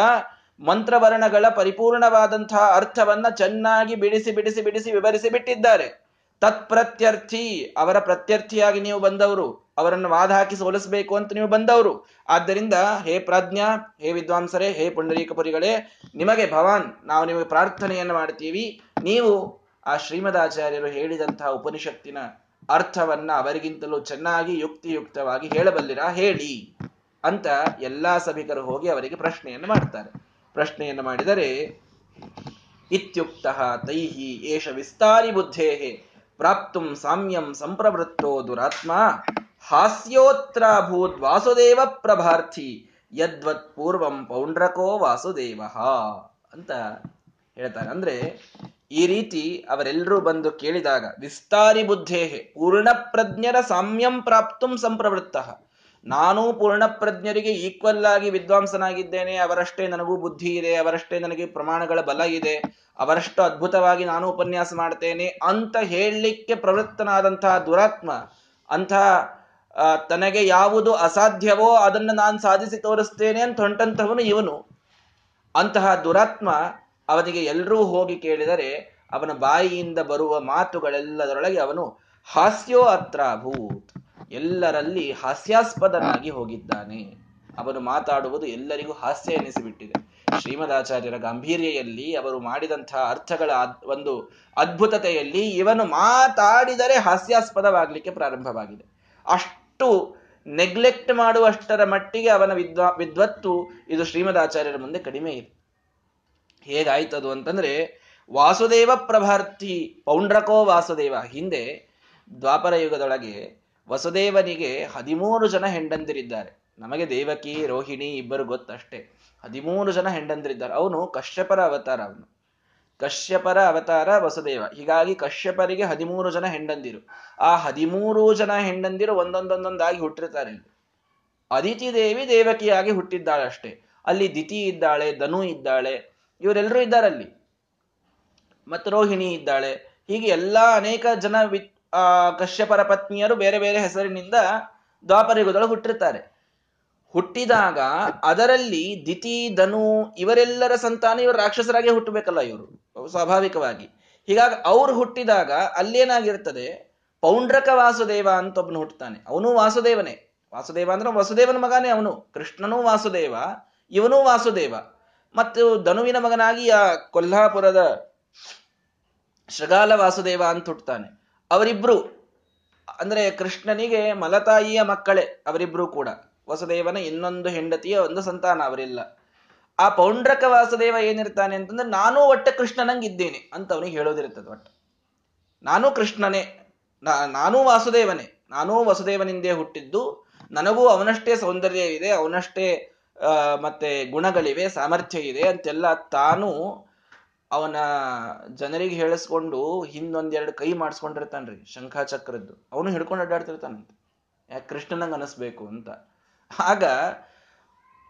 ಮಂತ್ರವರ್ಣಗಳ ಪರಿಪೂರ್ಣವಾದಂತಹ ಅರ್ಥವನ್ನ ಚೆನ್ನಾಗಿ ಬಿಡಿಸಿ ಬಿಡಿಸಿ ಬಿಡಿಸಿ ವಿವರಿಸಿ ಬಿಟ್ಟಿದ್ದಾರೆ. ತತ್ಪ್ರತ್ಯರ್ಥಿ, ಅವರ ಪ್ರತ್ಯರ್ಥಿಯಾಗಿ ನೀವು ಬಂದವರು, ಅವರನ್ನು ವಾದ ಹಾಕಿ ಸೋಲಿಸಬೇಕು ಅಂತ ನೀವು ಬಂದವರು. ಆದ್ದರಿಂದ ಹೇ ಪ್ರಾಜ್ಞಾ, ಹೇ ವಿದ್ವಾಂಸರೇ, ಹೇ ಪುಂಡರೀಕಪುರಿಗಳೇ, ನಿಮಗೆ ಭವಾನ್, ನಾವು ನಿಮಗೆ ಪ್ರಾರ್ಥನೆಯನ್ನು ಮಾಡ್ತೀವಿ. ನೀವು ಆ ಶ್ರೀಮದಾಚಾರ್ಯರು ಹೇಳಿದಂತಹ ಉಪನಿಷತ್ತಿನ ಅರ್ಥವನ್ನ ಅವರಿಗಿಂತಲೂ ಚೆನ್ನಾಗಿ ಯುಕ್ತಿಯುಕ್ತವಾಗಿ ಹೇಳಬಲ್ಲಿರಾ? ಹೇಳಿ ಅಂತ ಎಲ್ಲಾ ಸಭಿಕರು ಹೋಗಿ ಅವರಿಗೆ ಪ್ರಶ್ನೆಯನ್ನು ಮಾಡ್ತಾರೆ. ಪ್ರಶ್ನೆಯನ್ನು ಮಾಡಿದರೆ, ಇತ್ಯುಕ್ತ ತೈಹಿ ಏಷ ವಿಸ್ತಾರಿ ಬುದ್ಧೇ ಪ್ರಾಪ್ತು ಸಾಮ್ಯಂ ಸಂಪ್ರವೃತ್ತೋ ದುರಾತ್ಮ ಹಾಸ್ಯೋತ್ರಾಭೂತ್ ವಾಸುದೇವ ಪ್ರಭಾರ್ಥಿ ಯದ್ವತ್ ಪೂರ್ವಂ ಪೌಂಡ್ರಕೋ ವಾಸುದೇವ ಅಂತ ಹೇಳ್ತಾರೆ. ಅಂದ್ರೆ ಈ ರೀತಿ ಅವರೆಲ್ಲರೂ ಬಂದು ಕೇಳಿದಾಗ, ವಿಸ್ತಾರಿ ಬುದ್ಧೇಹೆ, ಪೂರ್ಣ ಪ್ರಜ್ಞರ ಸಾಮ್ಯಂ ಪ್ರಾಪ್ತುಂ ಸಂಪ್ರವೃತ್ತ. ನಾನು ಪೂರ್ಣಪ್ರಜ್ಞರಿಗೆ ಈಕ್ವಲ್ ಆಗಿ ವಿದ್ವಾಂಸನಾಗಿದ್ದೇನೆ, ಅವರಷ್ಟೇ ನನಗೂ ಬುದ್ಧಿ ಇದೆ, ಅವರಷ್ಟೇ ನನಗೆ ಪ್ರಮಾಣಗಳ ಬಲ ಇದೆ, ಅವರಷ್ಟು ಅದ್ಭುತವಾಗಿ ನಾನು ಉಪನ್ಯಾಸ ಮಾಡ್ತೇನೆ ಅಂತ ಹೇಳಲಿಕ್ಕೆ ಪ್ರವೃತ್ತನಾದಂತಹ ದುರಾತ್ಮ ಅಂತಹ ತನಗೆ ಯಾವುದು ಅಸಾಧ್ಯವೋ ಅದನ್ನು ನಾನು ಸಾಧಿಸಿ ತೋರಿಸ್ತೇನೆ ಅಂತ ಹೊಂಟಂತಹವನು ಇವನು. ಅಂತಹ ದುರಾತ್ಮ ಅವನಿಗೆ ಎಲ್ಲರೂ ಹೋಗಿ ಕೇಳಿದರೆ ಅವನ ಬಾಯಿಯಿಂದ ಬರುವ ಮಾತುಗಳೆಲ್ಲದರೊಳಗೆ ಅವನು, ಹಾಸ್ಯೋ ಅತ್ರ ಭೂತ್. ಎಲ್ಲರಲ್ಲಿ ಹಾಸ್ಯಾಸ್ಪದನಾಗಿ ಹೋಗಿದ್ದಾನೆ. ಅವನು ಮಾತಾಡುವುದು ಎಲ್ಲರಿಗೂ ಹಾಸ್ಯ ಎನಿಸಿಬಿಟ್ಟಿದೆ. ಶ್ರೀಮದಾಚಾರ್ಯರ ಗಾಂಭೀರ್ಯಲ್ಲಿ ಅವರು ಮಾಡಿದಂತಹ ಅರ್ಥಗಳ ಒಂದು ಅದ್ಭುತತೆಯಲ್ಲಿ ಇವನು ಮಾತಾಡಿದರೆ ಹಾಸ್ಯಾಸ್ಪದವಾಗಲಿಕ್ಕೆ ಪ್ರಾರಂಭವಾಗಿದೆ. ಅಷ್ಟು ನೆಗ್ಲೆಕ್ಟ್ ಮಾಡುವಷ್ಟರ ಮಟ್ಟಿಗೆ ಅವನ ವಿದ್ವಾ, ವಿದ್ವತ್ತು ಇದು ಶ್ರೀಮದಾಚಾರ್ಯರ ಮುಂದೆ ಕಡಿಮೆ ಇದೆ. ಹೇಗಾಯ್ತದು ಅಂತಂದ್ರೆ, ವಾಸುದೇವ ಪ್ರಭಾರ್ಥಿ ಪೌಂಡ್ರಕೋ ವಾಸುದೇವ ಹಿಂದೆ ದ್ವಾಪರ ಯುಗದೊಳಗೆ ವಸುದೇವನಿಗೆ ಹದಿಮೂರು ಜನ ಹೆಂಡಂದಿರಿದ್ದಾರೆ. ನಮಗೆ ದೇವಕಿ, ರೋಹಿಣಿ ಇಬ್ಬರು ಗೊತ್ತಷ್ಟೇ. ಹದಿಮೂರು ಜನ ಹೆಂಡಂದಿರಿದ್ದಾರೆ. ಅವನು ಕಶ್ಯಪರ ಅವತಾರ ಅವನು. ಕಶ್ಯಪರ ಅವತಾರ ವಸುದೇವ. ಹೀಗಾಗಿ ಕಶ್ಯಪರಿಗೆ ಹದಿಮೂರು ಜನ ಹೆಂಡಂದಿರು. ಆ ಹದಿಮೂರು ಜನ ಹೆಂಡಂದಿರು ಒಂದೊಂದೊಂದೊಂದಾಗಿ ಹುಟ್ಟಿರ್ತಾರೆ ಅದಿತಿ ದೇವಿ ದೇವಕಿಯಾಗಿ ಹುಟ್ಟಿದ್ದಾಳಷ್ಟೇ. ಅಲ್ಲಿ ದಿತಿ ಇದ್ದಾಳೆ, ಧನು ಇದ್ದಾಳೆ ಇವರೆಲ್ಲರೂ ಇದ್ದಾರಲ್ಲಿ. ಮತ್ತು ರೋಹಿಣಿ ಇದ್ದಾಳೆ. ಹೀಗೆ ಎಲ್ಲಾ ಅನೇಕ ಜನ ವಿ ಆ, ಕಶ್ಯಪರ ಪತ್ನಿಯರು ಬೇರೆ ಬೇರೆ ಹೆಸರಿನಿಂದ ದ್ವಾಪರಯುಗದೊಳಗೆ ಹುಟ್ಟಿರ್ತಾರೆ. ಹುಟ್ಟಿದಾಗ ಅದರಲ್ಲಿ ದಿತಿ, ಧನು ಇವರೆಲ್ಲರ ಸಂತಾನ ಇವರು ರಾಕ್ಷಸರಾಗಿ ಹುಟ್ಟಬೇಕಲ್ಲ ಇವರು, ಸ್ವಾಭಾವಿಕವಾಗಿ. ಹೀಗಾಗಿ ಅವ್ರು ಹುಟ್ಟಿದಾಗ ಅಲ್ಲೇನಾಗಿರ್ತದೆ? ಪೌಂಡ್ರಕ ವಾಸುದೇವ ಅಂತ ಒಬ್ಬನು ಹುಟ್ಟುತ್ತಾನೆ. ಅವನು ವಾಸುದೇವನೇ. ವಾಸುದೇವ ಅಂದ್ರೆ ವಸುದೇವನ ಮಗನೇ ಅವನು. ಕೃಷ್ಣನೂ ವಾಸುದೇವ, ಇವನೂ ವಾಸುದೇವ. ಮತ್ತು ಧನುವಿನ ಮಗನಾಗಿ ಆ ಕೊಲ್ಹಾಪುರದ ಶೃಗಾಲ ವಾಸುದೇವ ಅಂತ ಹುಟ್ಟುತ್ತಾನೆ. ಅವರಿಬ್ರು, ಅಂದ್ರೆ ಕೃಷ್ಣನಿಗೆ ಮಲತಾಯಿಯ ಮಕ್ಕಳೇ ಅವರಿಬ್ರು ಕೂಡ. ವಸುದೇವನ ಇನ್ನೊಂದು ಹೆಂಡತಿಯ ಒಂದು ಸಂತಾನ ಅವರಿಲ್ಲ. ಆ ಪೌಂಡ್ರಕ ವಾಸುದೇವ ಏನಿರ್ತಾನೆ ಅಂತಂದ್ರೆ, ನಾನೂ ಒಟ್ಟೆ ಕೃಷ್ಣನಂಗಿದ್ದೇನೆ ಅಂತ ಅವನಿಗೆ ಹೇಳೋದಿರ್ತದೆ ಒಟ್ಟು. ನಾನು ಕೃಷ್ಣನೇ ನಾನೂ ವಾಸುದೇವನೇ, ನಾನೂ ವಸುದೇವನಿಂದೇ ಹುಟ್ಟಿದ್ದು, ನನಗೂ ಅವನಷ್ಟೇ ಸೌಂದರ್ಯವಿದೆ, ಅವನಷ್ಟೇ ಮತ್ತೆ ಗುಣಗಳಿವೆ, ಸಾಮರ್ಥ್ಯ ಇದೆ ಅಂತೆಲ್ಲ ತಾನು ಅವನ ಜನರಿಗೆ ಹೇಳಿಸ್ಕೊಂಡು ಹಿಂದೊಂದೆರಡು ಕೈ ಮಾಡಿಸ್ಕೊಂಡಿರ್ತಾನ್ರಿ ಶಂಖಾಚಕ್ರದ್ದು. ಅವನು ಹಿಡ್ಕೊಂಡು ಅಡ್ಡಾಡ್ತಿರ್ತಾನಂತೆ. ಯಾಕೆ ಕೃಷ್ಣನಂಗೆ ಅನಿಸ್ಬೇಕು ಅಂತ. ಆಗ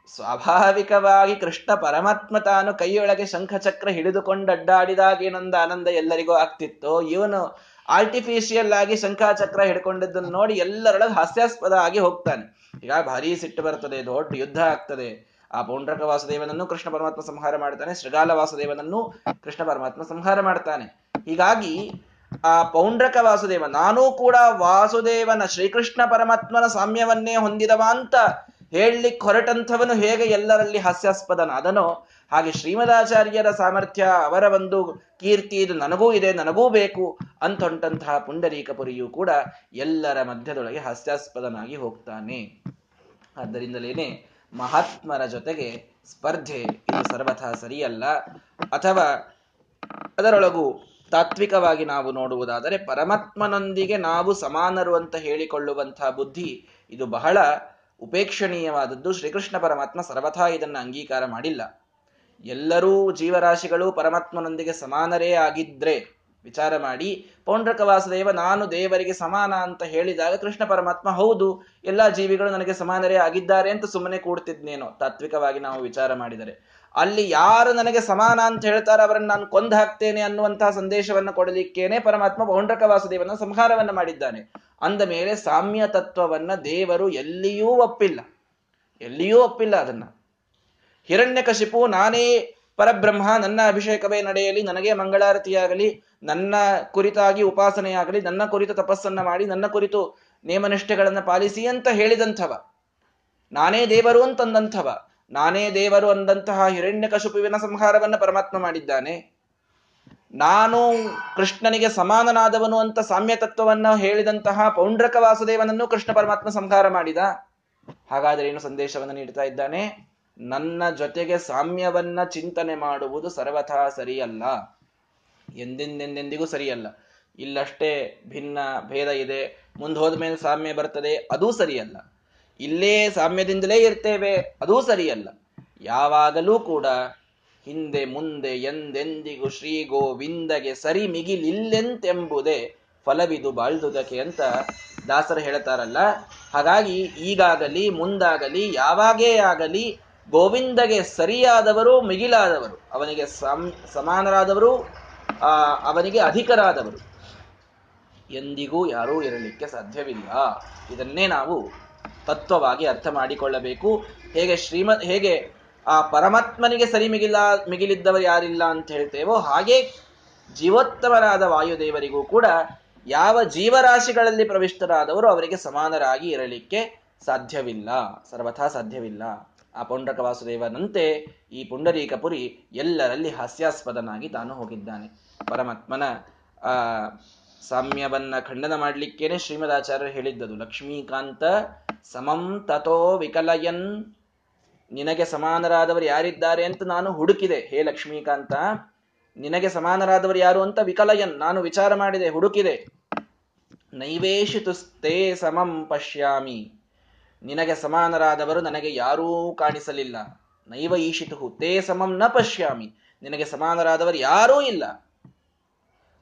ಸ್ವಾಭಾವಿಕವಾಗಿ ಕೃಷ್ಣ ಪರಮಾತ್ಮ ತಾನು ಕೈಯೊಳಗೆ ಶಂಖಚಕ್ರ ಹಿಡಿದುಕೊಂಡು ಅಡ್ಡಾಡಿದಾಗ ಏನೊಂದು ಆನಂದ ಎಲ್ಲರಿಗೂ ಆಗ್ತಿತ್ತು, ಇವನು ಆರ್ಟಿಫಿಷಿಯಲ್ ಆಗಿ ಶಂಖಾಚಕ್ರ ಹಿಡ್ಕೊಂಡಿದ್ದನ್ನು ನೋಡಿ ಎಲ್ಲರೊಳಗೆ ಹಾಸ್ಯಾಸ್ಪದ ಆಗಿ ಹೋಗ್ತಾನೆ. ಈಗ ಭಾರಿ ಸಿಟ್ಟು ಬರ್ತದೆ, ದೊಡ್ಡ ಯುದ್ಧ ಆಗ್ತದೆ. ಆ ಪೌಂಡ್ರಕ ವಾಸುದೇವನನ್ನು ಕೃಷ್ಣ ಪರಮಾತ್ಮ ಸಂಹಾರ ಮಾಡ್ತಾನೆ, ಶೃಗಾಲ ವಾಸುದೇವನನ್ನು ಕೃಷ್ಣ ಪರಮಾತ್ಮ ಸಂಹಾರ ಮಾಡ್ತಾನೆ. ಹೀಗಾಗಿ ಆ ಪೌಂಡ್ರಕ ವಾಸುದೇವ, ನಾನೂ ಕೂಡ ವಾಸುದೇವನ ಶ್ರೀಕೃಷ್ಣ ಪರಮಾತ್ಮನ ಸಾಮ್ಯವನ್ನೇ ಹೊಂದಿದವ ಅಂತ ಹೇಳಲಿಕ್ಕೆ ಹೊರಟಂಥವನು ಹೇಗೆ ಎಲ್ಲರಲ್ಲಿ ಹಾಸ್ಯಾಸ್ಪದನಾದನೋ ಹಾಗೆ ಶ್ರೀಮದಾಚಾರ್ಯರ ಸಾಮರ್ಥ್ಯ, ಅವರ ಒಂದು ಕೀರ್ತಿ ಇದು ನನಗೂ ಇದೆ, ನನಗೂ ಬೇಕು ಅಂತ ಹೊಂಟಂತಹ ಪುಂಡರೀಕಪುರಿಯು ಕೂಡ ಎಲ್ಲರ ಮಧ್ಯದೊಳಗೆ ಹಾಸ್ಯಾಸ್ಪದನಾಗಿ ಹೋಗ್ತಾನೆ. ಆದ್ದರಿಂದಲೇನೆ ಮಹಾತ್ಮರ ಜೊತೆಗೆ ಸ್ಪರ್ಧೆ ಇದು ಸರ್ವಥಾ ಸರಿಯಲ್ಲ. ಅಥವಾ ಅದರೊಳಗು ತಾತ್ವಿಕವಾಗಿ ನಾವು ನೋಡುವುದಾದರೆ ಪರಮಾತ್ಮನೊಂದಿಗೆ ನಾವು ಸಮಾನರು ಅಂತ ಹೇಳಿಕೊಳ್ಳುವಂತಹ ಬುದ್ಧಿ ಇದು ಬಹಳ ಉಪೇಕ್ಷಣೀಯವಾದದ್ದು ಶ್ರೀಕೃಷ್ಣ ಪರಮಾತ್ಮ ಸರ್ವಥಾ ಇದನ್ನು ಅಂಗೀಕಾರ ಮಾಡಿಲ್ಲ. ಎಲ್ಲರೂ ಜೀವರಾಶಿಗಳು ಪರಮಾತ್ಮನೊಂದಿಗೆ ಸಮಾನರೇ ಆಗಿದ್ರೆ, ವಿಚಾರ ಮಾಡಿ, ಪೌಂಡ್ರಕ ವಾಸುದೇವ, ನಾನು ದೇವರಿಗೆ ಸಮಾನ ಅಂತ ಹೇಳಿದಾಗ ಕೃಷ್ಣ ಪರಮಾತ್ಮ ಹೌದು, ಎಲ್ಲಾ ಜೀವಿಗಳು ನನಗೆ ಸಮಾನರೇ ಆಗಿದ್ದಾರೆ ಅಂತ ಸುಮ್ಮನೆ ಕೂಡ್ತಿದ್ನೇನೋ, ತಾತ್ವಿಕವಾಗಿ ನಾವು ವಿಚಾರ ಮಾಡಿದರೆ. ಅಲ್ಲಿ ಯಾರು ನನಗೆ ಸಮಾನ ಅಂತ ಹೇಳ್ತಾರೆ ಅವರನ್ನು ನಾನು ಕೊಂದು ಹಾಕ್ತೇನೆ ಅನ್ನುವಂತಹ ಸಂದೇಶವನ್ನು ಕೊಡಲಿಕ್ಕೇನೆ ಪರಮಾತ್ಮ ಪೌಂಡ್ರಕ ವಾಸುದೇವನ ಸಂಹಾರವನ್ನು ಮಾಡಿದ್ದಾನೆ. ಅಂದ ಮೇಲೆ ಸಾಮ್ಯ ತತ್ವವನ್ನ ದೇವರು ಎಲ್ಲಿಯೂ ಒಪ್ಪಿಲ್ಲ. ಎಲ್ಲಿಯೂ ಒಪ್ಪಿಲ್ಲ ಅದನ್ನ. ಹಿರಣ್ಯಕಶಿಪು ನಾನೇ ಪರಬ್ರಹ್ಮ, ನನ್ನ ಅಭಿಷೇಕವೇ ನಡೆಯಲಿ, ನನಗೆ ಮಂಗಳಾರತಿಯಾಗಲಿ, ನನ್ನ ಕುರಿತಾಗಿ ಉಪಾಸನೆಯಾಗಲಿ, ನನ್ನ ಕುರಿತು ತಪಸ್ಸನ್ನ ಮಾಡಿ, ನನ್ನ ಕುರಿತು ನೇಮನಿಷ್ಠೆಗಳನ್ನು ಪಾಲಿಸಿ ಅಂತ ಹೇಳಿದಂಥವ. ನಾನೇ ದೇವರು ಅಂತಂದಂಥವ. ನಾನೇ ದೇವರು ಅಂದಂತಹ ಹಿರಣ್ಯಕಶುಪುವಿನ ಸಂಹಾರವನ್ನ ಪರಮಾತ್ಮ ಮಾಡಿದ್ದಾನೆ. ನಾನು ಕೃಷ್ಣನಿಗೆ ಸಮಾನನಾದವನು ಅಂತ ಸಾಮ್ಯ ತತ್ವವನ್ನು ಹೇಳಿದಂತಹ ಪೌಂಡ್ರಕ ವಾಸುದೇವನನ್ನು ಕೃಷ್ಣ ಪರಮಾತ್ಮ ಸಂಹಾರ ಮಾಡಿದ. ಹಾಗಾದ್ರೆ ಏನು ಸಂದೇಶವನ್ನು ನೀಡ್ತಾ ಇದ್ದಾನೆ? ನನ್ನ ಜೊತೆಗೆ ಸಾಮ್ಯವನ್ನ ಚಿಂತನೆ ಮಾಡುವುದು ಸರ್ವಥಾ ಸರಿಯಲ್ಲ. ಎಂದೆಂದೆಂದೆಂದಿಗೂ ಸರಿಯಲ್ಲ. ಇಲ್ಲಷ್ಟೇ ಭಿನ್ನ ಭೇದ ಇದೆ. ಮುಂದೆ ಹೋದ ಮೇಲೆ ಸಾಮ್ಯ ಬರ್ತದೆ. ಅದೂ ಸರಿಯಲ್ಲ. ಇಲ್ಲೇ ಸಾಮ್ಯದಿಂದಲೇ ಇರ್ತೇವೆ. ಅದೂ ಸರಿಯಲ್ಲ. ಯಾವಾಗಲೂ ಕೂಡ ಹಿಂದೆ ಮುಂದೆ ಎಂದೆಂದಿಗೂ ಶ್ರೀ ಗೋವಿಂದಗೆ ಸರಿ ಮಿಗಿಲಿಲ್ಲೆಂತೆಂಬುದೇ ಫಲವಿದು ಬಾಳ್ದುದಕ್ಕೆ ಅಂತ ದಾಸರು ಹೇಳ್ತಾರಲ್ಲ. ಹಾಗಾಗಿ ಈಗಾಗಲಿ ಮುಂದಾಗಲಿ ಯಾವಾಗೇ ಆಗಲಿ ಗೋವಿಂದಗೆ ಸರಿಯಾದವರು ಮಿಗಿಲಾದವರು, ಅವನಿಗೆ ಸಮ್, ಸಮಾನರಾದವರು ಅವನಿಗೆ ಅಧಿಕರಾದವರು. ಎಂದಿಗೂ ಯಾರೂ ಇರಲಿಕ್ಕೆ ಸಾಧ್ಯವಿಲ್ಲ. ಇದನ್ನೇ ನಾವು ತತ್ವವಾಗಿ ಅರ್ಥ ಮಾಡಿಕೊಳ್ಳಬೇಕು. ಹೇಗೆ ಶ್ರೀಮ, ಹೇಗೆ ಆ ಪರಮಾತ್ಮನಿಗೆ ಸರಿ ಮಿಗಿಲ, ಮಿಗಿಲಿದ್ದವರು ಯಾರಿಲ್ಲ ಅಂತ ಹೇಳ್ತೇವೋ ಹಾಗೆ ಜೀವೋತ್ತಮರಾದ ವಾಯುದೇವರಿಗೂ ಕೂಡ ಯಾವ ಜೀವರಾಶಿಗಳಲ್ಲಿ ಪ್ರವಿಷ್ಟರಾದವರು ಅವರಿಗೆ ಸಮಾನರಾಗಿ ಇರಲಿಕ್ಕೆ ಸಾಧ್ಯವಿಲ್ಲ. ಸರ್ವಥಾ ಸಾಧ್ಯವಿಲ್ಲ. ಆ ಪೌಂಡ್ರಕ ವಾಸುದೇವನಂತೆ ಈ ಪುಂಡರೀಕಪುರಿ ಎಲ್ಲರಲ್ಲಿ ಹಾಸ್ಯಾಸ್ಪದನಾಗಿ ತಾನು ಹೋಗಿದ್ದಾನೆ. ಪರಮಾತ್ಮನ, ಆ, ಸಾಮ್ಯವನ್ನ ಖಂಡನ ಮಾಡಲಿಕ್ಕೇನೆ ಶ್ರೀಮದಾಚಾರ್ಯರು ಹೇಳಿದ್ದದು. ಲಕ್ಷ್ಮೀಕಾಂತ ಸಮಂ ತಥೋ ವಿಕಲಯನ್. ನಿನಗೆ ಸಮಾನರಾದವರು ಯಾರಿದ್ದಾರೆ ಅಂತ ನಾನು ಹುಡುಕಿದೆ. ಹೇ ಲಕ್ಷ್ಮೀಕಾಂತ, ನಿನಗೆ ಸಮಾನರಾದವರು ಯಾರು ಅಂತ ವಿಕಲಯನ್. ನಾನು ವಿಚಾರ ಮಾಡಿದೆ, ಹುಡುಕಿದೆ. ನೈವೇಶಿತುಸ್ತೇ ಸಮಂ ಪಶ್ಯಾಮಿ. ನಿನಗೆ ಸಮಾನರಾದವರು ನನಗೆ ಯಾರೂ ಕಾಣಿಸಲಿಲ್ಲ. ನೈವ ಈಶಿತು ತೇ ಸಮಂ ನ ಪಶ್ಯಾಮಿ. ನಿನಗೆ ಸಮಾನರಾದವರು ಯಾರೂ ಇಲ್ಲ.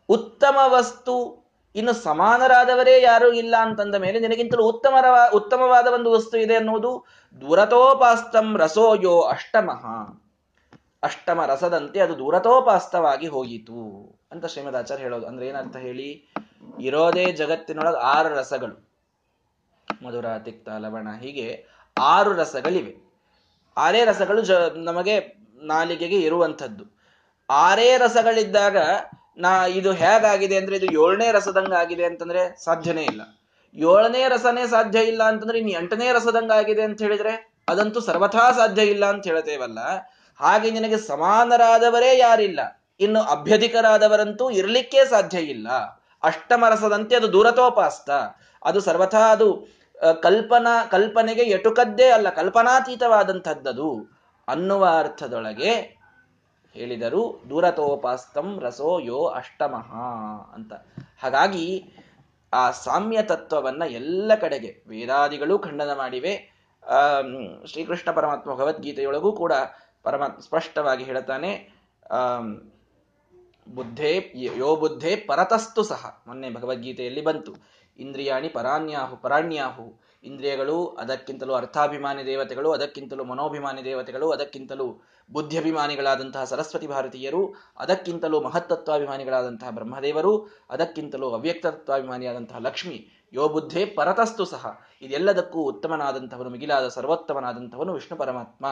ಉತ್ತಮ ವಸ್ತು ಇನ್ನು ಸಮಾನರಾದವರೇ ಯಾರೂ ಇಲ್ಲ ಅಂತಂದ ಮೇಲೆ ನಿನಗಿಂತಲೂ ಉತ್ತಮರ ಉತ್ತಮವಾದ ಒಂದು ವಸ್ತು ಇದೆ ಅನ್ನುವುದು ದೂರತೋಪಾಸ್ತಂ ರಸೋಯೋ ಅಷ್ಟಮಃ. ಅಷ್ಟಮ ರಸದಂತೆ ಅದು ದೂರತೋಪಾಸ್ತವಾಗಿ ಹೋಯಿತು ಅಂತ ಶ್ರೀಮದಾಚಾರ್ಯ ಹೇಳೋದು. ಅಂದ್ರೆ ಏನಂತ ಹೇಳಿ? ಇರೋದೇ ಜಗತ್ತಿನೊಳಗೆ ಆರು ರಸಗಳು. ಮಧುರ, ತಿಕ್ತ, ಲವಣ, ಹೀಗೆ ಆರು ರಸಗಳಿವೆ. ಆರೇ ರಸಗಳು ಜ, ನಮಗೆ ನಾಲಿಗೆಗೆ ಇರುವಂಥದ್ದು. ಆರೇ ರಸಗಳಿದ್ದಾಗ ನಾ, ಇದು ಹೇಗಾಗಿದೆ ಅಂದ್ರೆ ಇದು ಏಳನೇ ರಸದಂಗಾಗಿದೆ ಅಂತಂದ್ರೆ ಸಾಧ್ಯನೇ ಇಲ್ಲ. ಏಳನೇ ರಸನೇ ಸಾಧ್ಯ ಇಲ್ಲ ಅಂತಂದ್ರೆ ಇನ್ನು ಎಂಟನೇ ರಸದಂಗಾಗಿದೆ ಅಂತ ಹೇಳಿದ್ರೆ ಅದಂತೂ ಸರ್ವಥಾ ಸಾಧ್ಯ ಇಲ್ಲ ಅಂತ ಹೇಳ್ತೇವಲ್ಲ. ಹಾಗೆ ನಿನಗೆ ಸಮಾನರಾದವರೇ ಯಾರಿಲ್ಲ? ಇನ್ನು ಅಭ್ಯಧಿಕರಾದವರಂತೂ ಇರಲಿಕ್ಕೆ ಸಾಧ್ಯ ಇಲ್ಲ. ಅಷ್ಟಮ ರಸದಂತೆ ಅದು ದೂರತೋಪಾಸ್ತ. ಅದು ಸರ್ವಥಾ, ಅದು ಕಲ್ಪನಾ, ಕಲ್ಪನೆಗೆ ಎಟುಕದ್ದೇ ಅಲ್ಲ ಕಲ್ಪನಾತೀತವಾದಂಥದ್ದದು ಅನ್ನುವ ಅರ್ಥದೊಳಗೆ ಹೇಳಿದರು ದೂರತೋಪಾಸ್ತಂ ರಸೋ ಯೋ ಅಷ್ಟಮಃ ಅಂತ. ಹಾಗಾಗಿ ಆ ಸಾಮ್ಯ ತತ್ವವನ್ನ ಎಲ್ಲ ಕಡೆಗೆ, ವೇದಾದಿಗಳು ಖಂಡನ ಮಾಡಿವೆ. ಶ್ರೀಕೃಷ್ಣ ಪರಮಾತ್ಮ ಭಗವದ್ಗೀತೆಯೊಳಗೂ ಕೂಡ ಪರಮಾತ್ಮ ಸ್ಪಷ್ಟವಾಗಿ ಹೇಳ್ತಾನೆ ಬುದ್ಧೇ, ಯೋ ಬುದ್ಧೇ ಪರತಸ್ತು ಸಹ ಮೊನ್ನೆ ಭಗವದ್ಗೀತೆಯಲ್ಲಿ ಬಂತು, ಇಂದ್ರಿಯಾಣಿ ಪರಾಣ್ಯಾಹು ಪರಾಣ್ಯಾಹು ಇಂದ್ರಿಯಗಳು, ಅದಕ್ಕಿಂತಲೂ ಅರ್ಥಾಭಿಮಾನಿ ದೇವತೆಗಳು, ಅದಕ್ಕಿಂತಲೂ ಮನೋಭಿಮಾನಿ ದೇವತೆಗಳು, ಅದಕ್ಕಿಂತಲೂ ಬುದ್ಧಿಭಿಮಾನಿಗಳಾದಂತಹ ಸರಸ್ವತಿ ಭಾರತೀಯರು, ಅದಕ್ಕಿಂತಲೂ ಮಹತ್ತತ್ವಾಭಿಮಾನಿಗಳಾದಂತಹ ಬ್ರಹ್ಮದೇವರು, ಅದಕ್ಕಿಂತಲೂ ಅವ್ಯಕ್ತತ್ವಾಭಿಮಾನಿಯಾದಂತಹ ಲಕ್ಷ್ಮಿ, ಯೋ ಬುದ್ಧೇ ಪರತಸ್ತು ಸಹ. ಇದೆಲ್ಲದಕ್ಕೂ ಉತ್ತಮನಾದಂಥವನು, ಮಿಗಿಲಾದ ಸರ್ವೋತ್ತಮನಾದಂಥವನು ವಿಷ್ಣು ಪರಮಾತ್ಮ.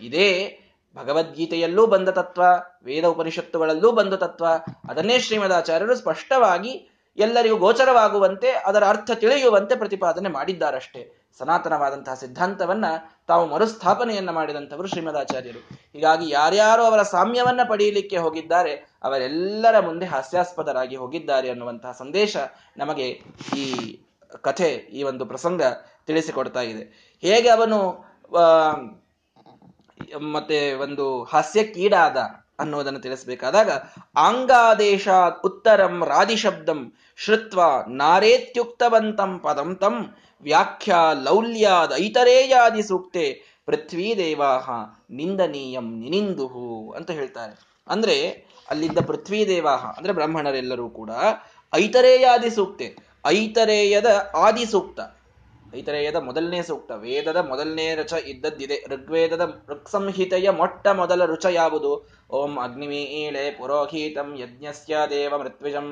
ಇದೇ ಭಗವದ್ಗೀತೆಯಲ್ಲೂ ಬಂದ ತತ್ವ, ವೇದ ಉಪನಿಷತ್ತುಗಳಲ್ಲೂ ಬಂದ ತತ್ವ. ಅದನ್ನೇ ಶ್ರೀಮದಾಚಾರ್ಯರು ಸ್ಪಷ್ಟವಾಗಿ ಎಲ್ಲರಿಗೂ ಗೋಚರವಾಗುವಂತೆ, ಅದರ ಅರ್ಥ ತಿಳಿಯುವಂತೆ ಪ್ರತಿಪಾದನೆ ಮಾಡಿದ್ದಾರಷ್ಟೇ. ಸನಾತನವಾದಂತಹ ಸಿದ್ಧಾಂತವನ್ನ ತಾವು ಮರುಸ್ಥಾಪನೆಯನ್ನ ಮಾಡಿದಂಥವರು ಶ್ರೀಮದಾಚಾರ್ಯರು. ಹೀಗಾಗಿ ಯಾರ್ಯಾರು ಅವರ ಸಾಮ್ಯವನ್ನ ಪಡೆಯಲಿಕ್ಕೆ ಹೋಗಿದ್ದಾರೆ, ಅವರೆಲ್ಲರ ಮುಂದೆ ಹಾಸ್ಯಾಸ್ಪದರಾಗಿ ಹೋಗಿದ್ದಾರೆ ಅನ್ನುವಂತಹ ಸಂದೇಶ ನಮಗೆ ಈ ಕಥೆ, ಈ ಒಂದು ಪ್ರಸಂಗ ತಿಳಿಸಿಕೊಡ್ತಾ ಇದೆ. ಹೇಗೆ ಅವನು ಮತ್ತೆ ಒಂದು ಹಾಸ್ಯಕ್ಕೀಡಾದ ಅನ್ನೋದನ್ನು ತಿಳಿಸಬೇಕಾದಾಗ ಆಂಗಾದೇಶ ಉತ್ತರಂ ರಾದಿಶಬ್ದಂ ಶ್ರುತ್ವ ನಾರೇತ್ಯುಕ್ತವಂತಂ ಪದಂ ತಂ ವ್ಯಾಖ್ಯಾ ಲೌಲ್ಯಾದ ಐತರೇಯಾದಿ ಸೂಕ್ತೆ ಪೃಥ್ವೀ ದೇವಾಹ ನಿಂದನೀಯಂ ನಿನಿಂದುಹು ಅಂತ ಹೇಳ್ತಾರೆ. ಅಂದ್ರೆ ಅಲ್ಲಿದ್ದ ಪೃಥ್ವೀ ದೇವಾಹ ಅಂದ್ರೆ ಬ್ರಾಹ್ಮಣರೆಲ್ಲರೂ ಕೂಡ ಐತರೇಯಾದಿ ಸೂಕ್ತೆ, ಐತರೇಯದ ಆದಿ ಸೂಕ್ತ, ಐತರೇಯದ ಮೊದಲನೇ ಸೂಕ್ತ, ವೇದದ ಮೊದಲನೇ ರುಚ ಇದ್ದದ್ದಿದೆ, ಋಗ್ವೇದದ ಋಕ್ಸಂಹಿತೆಯ ಮೊಟ್ಟ ಮೊದಲ ರುಚ ಯಾವುದು? ಓಂ ಅಗ್ನಿಮೀಳೆ ಪುರೋಹಿತಂ ಯಜ್ಞಸ್ಯ ದೇವ ಮೃತ್ವಿಜಂ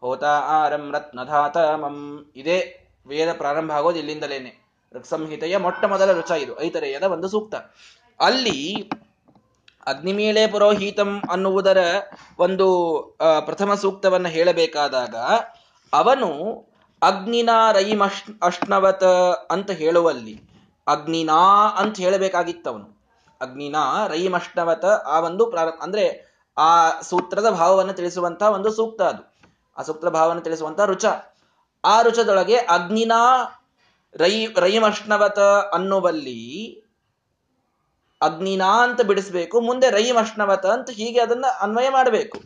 ಹೋತಾ ಆರಂ ರತ್ನಧಾತಮಂ ಇದೇ ವೇದ ಪ್ರಾರಂಭ ಆಗೋದು ಇಲ್ಲಿಂದಲೇನೆ. ಋಕ್ಸಂಹಿತೆಯ ಮೊಟ್ಟ ಮೊದಲ ರುಚ ಇದು. ಐತರೆಯದ ಒಂದು ಸೂಕ್ತ. ಅಲ್ಲಿ ಅಗ್ನಿಮೀಳೆ ಪುರೋಹಿತಂ ಅನ್ನುವುದರ ಒಂದು ಪ್ರಥಮ ಸೂಕ್ತವನ್ನು ಹೇಳಬೇಕಾದಾಗ ಅವನು ಅಗ್ನಿನಾ ಅಶ್ ಅಷ್ಣವತ ಅಂತ ಹೇಳುವಲ್ಲಿ, ಅಗ್ನಿನಾ ಅಂತ ಹೇಳಬೇಕಾಗಿತ್ತವನು. ಅಗ್ನಿನಾ ರೈಮಷ್ಣವತ ಆ ಒಂದು ಪ್ರಾರಂಭ ಅಂದ್ರೆ ಆ ಸೂತ್ರದ ಭಾವವನ್ನು ತಿಳಿಸುವಂತಹ ಒಂದು ಸೂಕ್ತ ಅದು. ಆ ಸೂಕ್ತ ಭಾವವನ್ನು ತಿಳಿಸುವಂತಹ ರುಚ. ಆ ರುಚದೊಳಗೆ ಅಗ್ನಿನಾ ರೈ ರೈಮಷ್ಣವತ ಅನ್ನುವಲ್ಲಿ ಅಗ್ನಿನಾ ಅಂತ ಬಿಡಿಸ್ಬೇಕು, ಮುಂದೆ ರೈಮಷ್ಣವತ ಅಂತ ಹೀಗೆ ಅದನ್ನ ಅನ್ವಯ ಮಾಡಬೇಕು.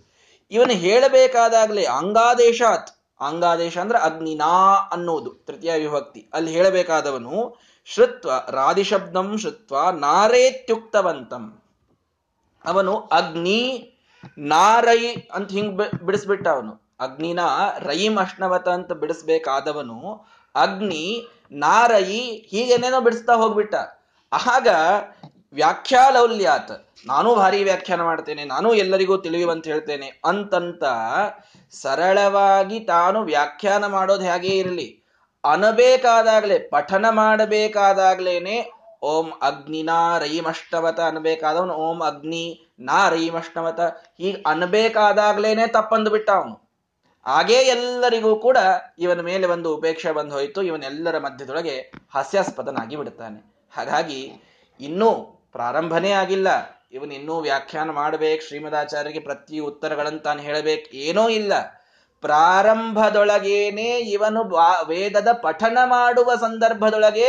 ಇವನು ಹೇಳಬೇಕಾದಾಗ್ಲೆ ಅಂಗಾದೇಶಾತ್. ಅಂಗಾದೇಶ ಅಂದ್ರೆ ಅಗ್ನಿನಾ ಅನ್ನೋದು ತೃತೀಯ ವಿಭಕ್ತಿ. ಅಲ್ಲಿ ಹೇಳಬೇಕಾದವನು ಶ್ರುತ್ವ ರಾದಿಶಬ್ದಂ ಶ್ರುತ್ವ, ನಾರೇತ್ಯುಕ್ತವಂತಂ. ಅವನು ಅಗ್ನಿ, ನಾರೈ ಅಂತ ಹಿಂಗ್ ಬಿಡಿಸ್ಬಿಟ್ಟ ಅವನು. ಅಗ್ನಿನ ರೈಮ್ ಅಷ್ಣವತ ಅಂತ ಬಿಡಿಸ್ಬೇಕಾದವನು ಅಗ್ನಿ ನಾರಯಿ ಹೀಗೇನೇನೋ ಬಿಡಿಸ್ತಾ ಹೋಗ್ಬಿಟ್ಟ. ಆಗ ವ್ಯಾಖ್ಯಾಲೌಲ್ಯಾತ್, ನಾನು ಭಾರಿ ವ್ಯಾಖ್ಯಾನ ಮಾಡ್ತೇನೆ, ನಾನು ಎಲ್ಲರಿಗೂ ತಿಳಿಯುವಂತ ಹೇಳ್ತೇನೆ ಅಂತಂತ ಸರಳವಾಗಿ ತಾನು ವ್ಯಾಖ್ಯಾನ ಮಾಡೋದು ಹೇಗೆ ಇರಲಿ. ಅನಬೇಕಾದಾಗ್ಲೇ, ಪಠನ ಮಾಡಬೇಕಾದಾಗ್ಲೇನೆ ಓಂ ಅಗ್ನಿನಾ ರೈಮಷ್ಟವತ ಅನ್ಬೇಕಾದವನು ಓಂ ಅಗ್ನಿ ನಾ ರೈಮಷ್ಟವತ ಹೀಗೆ ಅನ್ಬೇಕಾದಾಗ್ಲೇನೆ ತಪ್ಪಂದು ಬಿಟ್ಟ ಅವನು ಹಾಗೇ ಎಲ್ಲರಿಗೂ ಕೂಡ ಇವನ ಮೇಲೆ ಒಂದು ಉಪೇಕ್ಷೆ ಬಂದು ಹೋಯಿತು. ಇವನೆಲ್ಲರ ಮಧ್ಯದೊಳಗೆ ಹಾಸ್ಯಾಸ್ಪದನಾಗಿ ಬಿಡುತ್ತಾನೆ. ಹಾಗಾಗಿ ಇನ್ನೂ ಪ್ರಾರಂಭನೇ ಆಗಿಲ್ಲ. ಇವನು ವ್ಯಾಖ್ಯಾನ ಮಾಡಬೇಕು ಶ್ರೀಮದಾಚಾರ್ಯರಿಗೆ ಪ್ರತಿ ಉತ್ತರಗಳನ್ನು ತಾನು ಹೇಳಬೇಕು, ಏನೋ ಇಲ್ಲ. ಪ್ರಾರಂಭದೊಳಗೇನೆ ಇವನು ವೇದದ ಪಠನ ಮಾಡುವ ಸಂದರ್ಭದೊಳಗೆ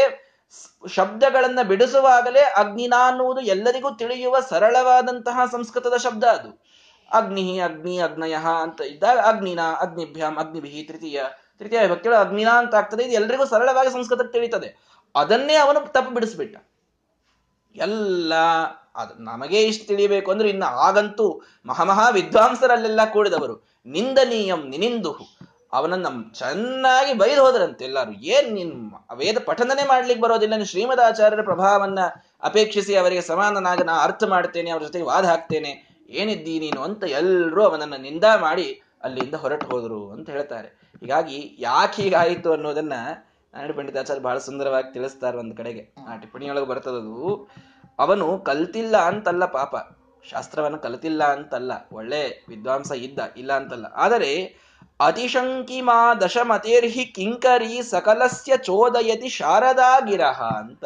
ಶಬ್ದಗಳನ್ನ ಬಿಡಿಸುವಾಗಲೇ ಅಗ್ನಿನ ಅನ್ನುವುದು ಎಲ್ಲರಿಗೂ ತಿಳಿಯುವ ಸರಳವಾದಂತಹ ಸಂಸ್ಕೃತದ ಶಬ್ದ ಅದು. ಅಗ್ನಿ ಅಗ್ನಿ ಅಗ್ನಯ ಅಂತ ಇದ್ದಾಗ ಅಗ್ನಿನ ಅಗ್ನಿಭ್ಯಾಮ್ ಅಗ್ನಿಭಿ ತೃತೀಯ ತೃತೀಯ ವಿಭಕ್ತಿಗಳು ಅಗ್ನಿನ ಅಂತ ಆಗ್ತದೆ, ಇದು ಎಲ್ಲರಿಗೂ ಸರಳವಾಗಿ ಸಂಸ್ಕೃತಕ್ಕೆ ತಿಳಿತದೆ ಅದನ್ನೇ ಅವನು ತಪ್ಪು ಬಿಡಿಸ್ಬಿಟ್ಟ. ಎಲ್ಲ ಅದು ನಮಗೆ ಇಷ್ಟು ತಿಳಿಯಬೇಕು ಅಂದ್ರೆ ಇನ್ನು ಆಗಂತೂ ಮಹಾಮಹಾ ವಿದ್ವಾಂಸರಲ್ಲೆಲ್ಲ ಕೂಡಿದವರು. ನಿಂದನೀಯಂ ನಿನಿಂದು ಅವನನ್ನ ಚೆನ್ನಾಗಿ ಬೈದು ಹೋದ್ರಂತೆ ಎಲ್ಲರೂ. ಏನ್ ನಿನ್ ವೇದ ಪಠನನೇ ಮಾಡ್ಲಿಕ್ಕೆ ಬರೋದಿಲ್ಲ. ನೀನು ಶ್ರೀಮದಾಚಾರ್ಯರ ಪ್ರಭಾವನ್ನ ಅಪೇಕ್ಷಿಸಿ ಅವರಿಗೆ ಸಮಾನನಾಗ ನಾ ಅರ್ಥ ಮಾಡ್ತೇನೆ, ಅವರ ಜೊತೆಗೆ ವಾದ ಹಾಕ್ತೇನೆ. ಏನಿದ್ದೀ ನೀನು ಅಂತ ಎಲ್ಲರೂ ಅವನನ್ನ ನಿಂದ ಮಾಡಿ ಅಲ್ಲಿಂದ ಹೊರಟು ಹೋದರು ಅಂತ ಹೇಳ್ತಾರೆ. ಹೀಗಾಗಿ ಯಾಕೆ ಹೀಗಾಯಿತು ಅನ್ನೋದನ್ನ ನಾರಾಯಣ ಪಂಡಿತಾಚಾರ್ಯ ಬಹಳ ಸುಂದರವಾಗಿ ತಿಳಿಸ್ತಾರೆ ಒಂದು ಕಡೆಗೆ. ಆ ಟಿಪ್ಪಣಿಯೊಳಗೆ ಬರ್ತದದು. ಅವನು ಕಲ್ತಿಲ್ಲ ಅಂತಲ್ಲ ಪಾಪ. ಶಾಸ್ತ್ರವನ್ನು ಕಲಿತಿಲ್ಲ ಅಂತಲ್ಲ. ಒಳ್ಳೆ ವಿದ್ವಾಂಸ ಇದ್ದ, ಇಲ್ಲ ಅಂತಲ್ಲ. ಆದರೆ ಅತಿಶಂಕಿ ಮಾ ದಶಮತೇರ್ಹಿ ಕಿಂಕರಿ ಸಕಲಸ್ಯ ಚೋದಯತಿ ಶಾರದಾಗಿರಹ ಅಂತ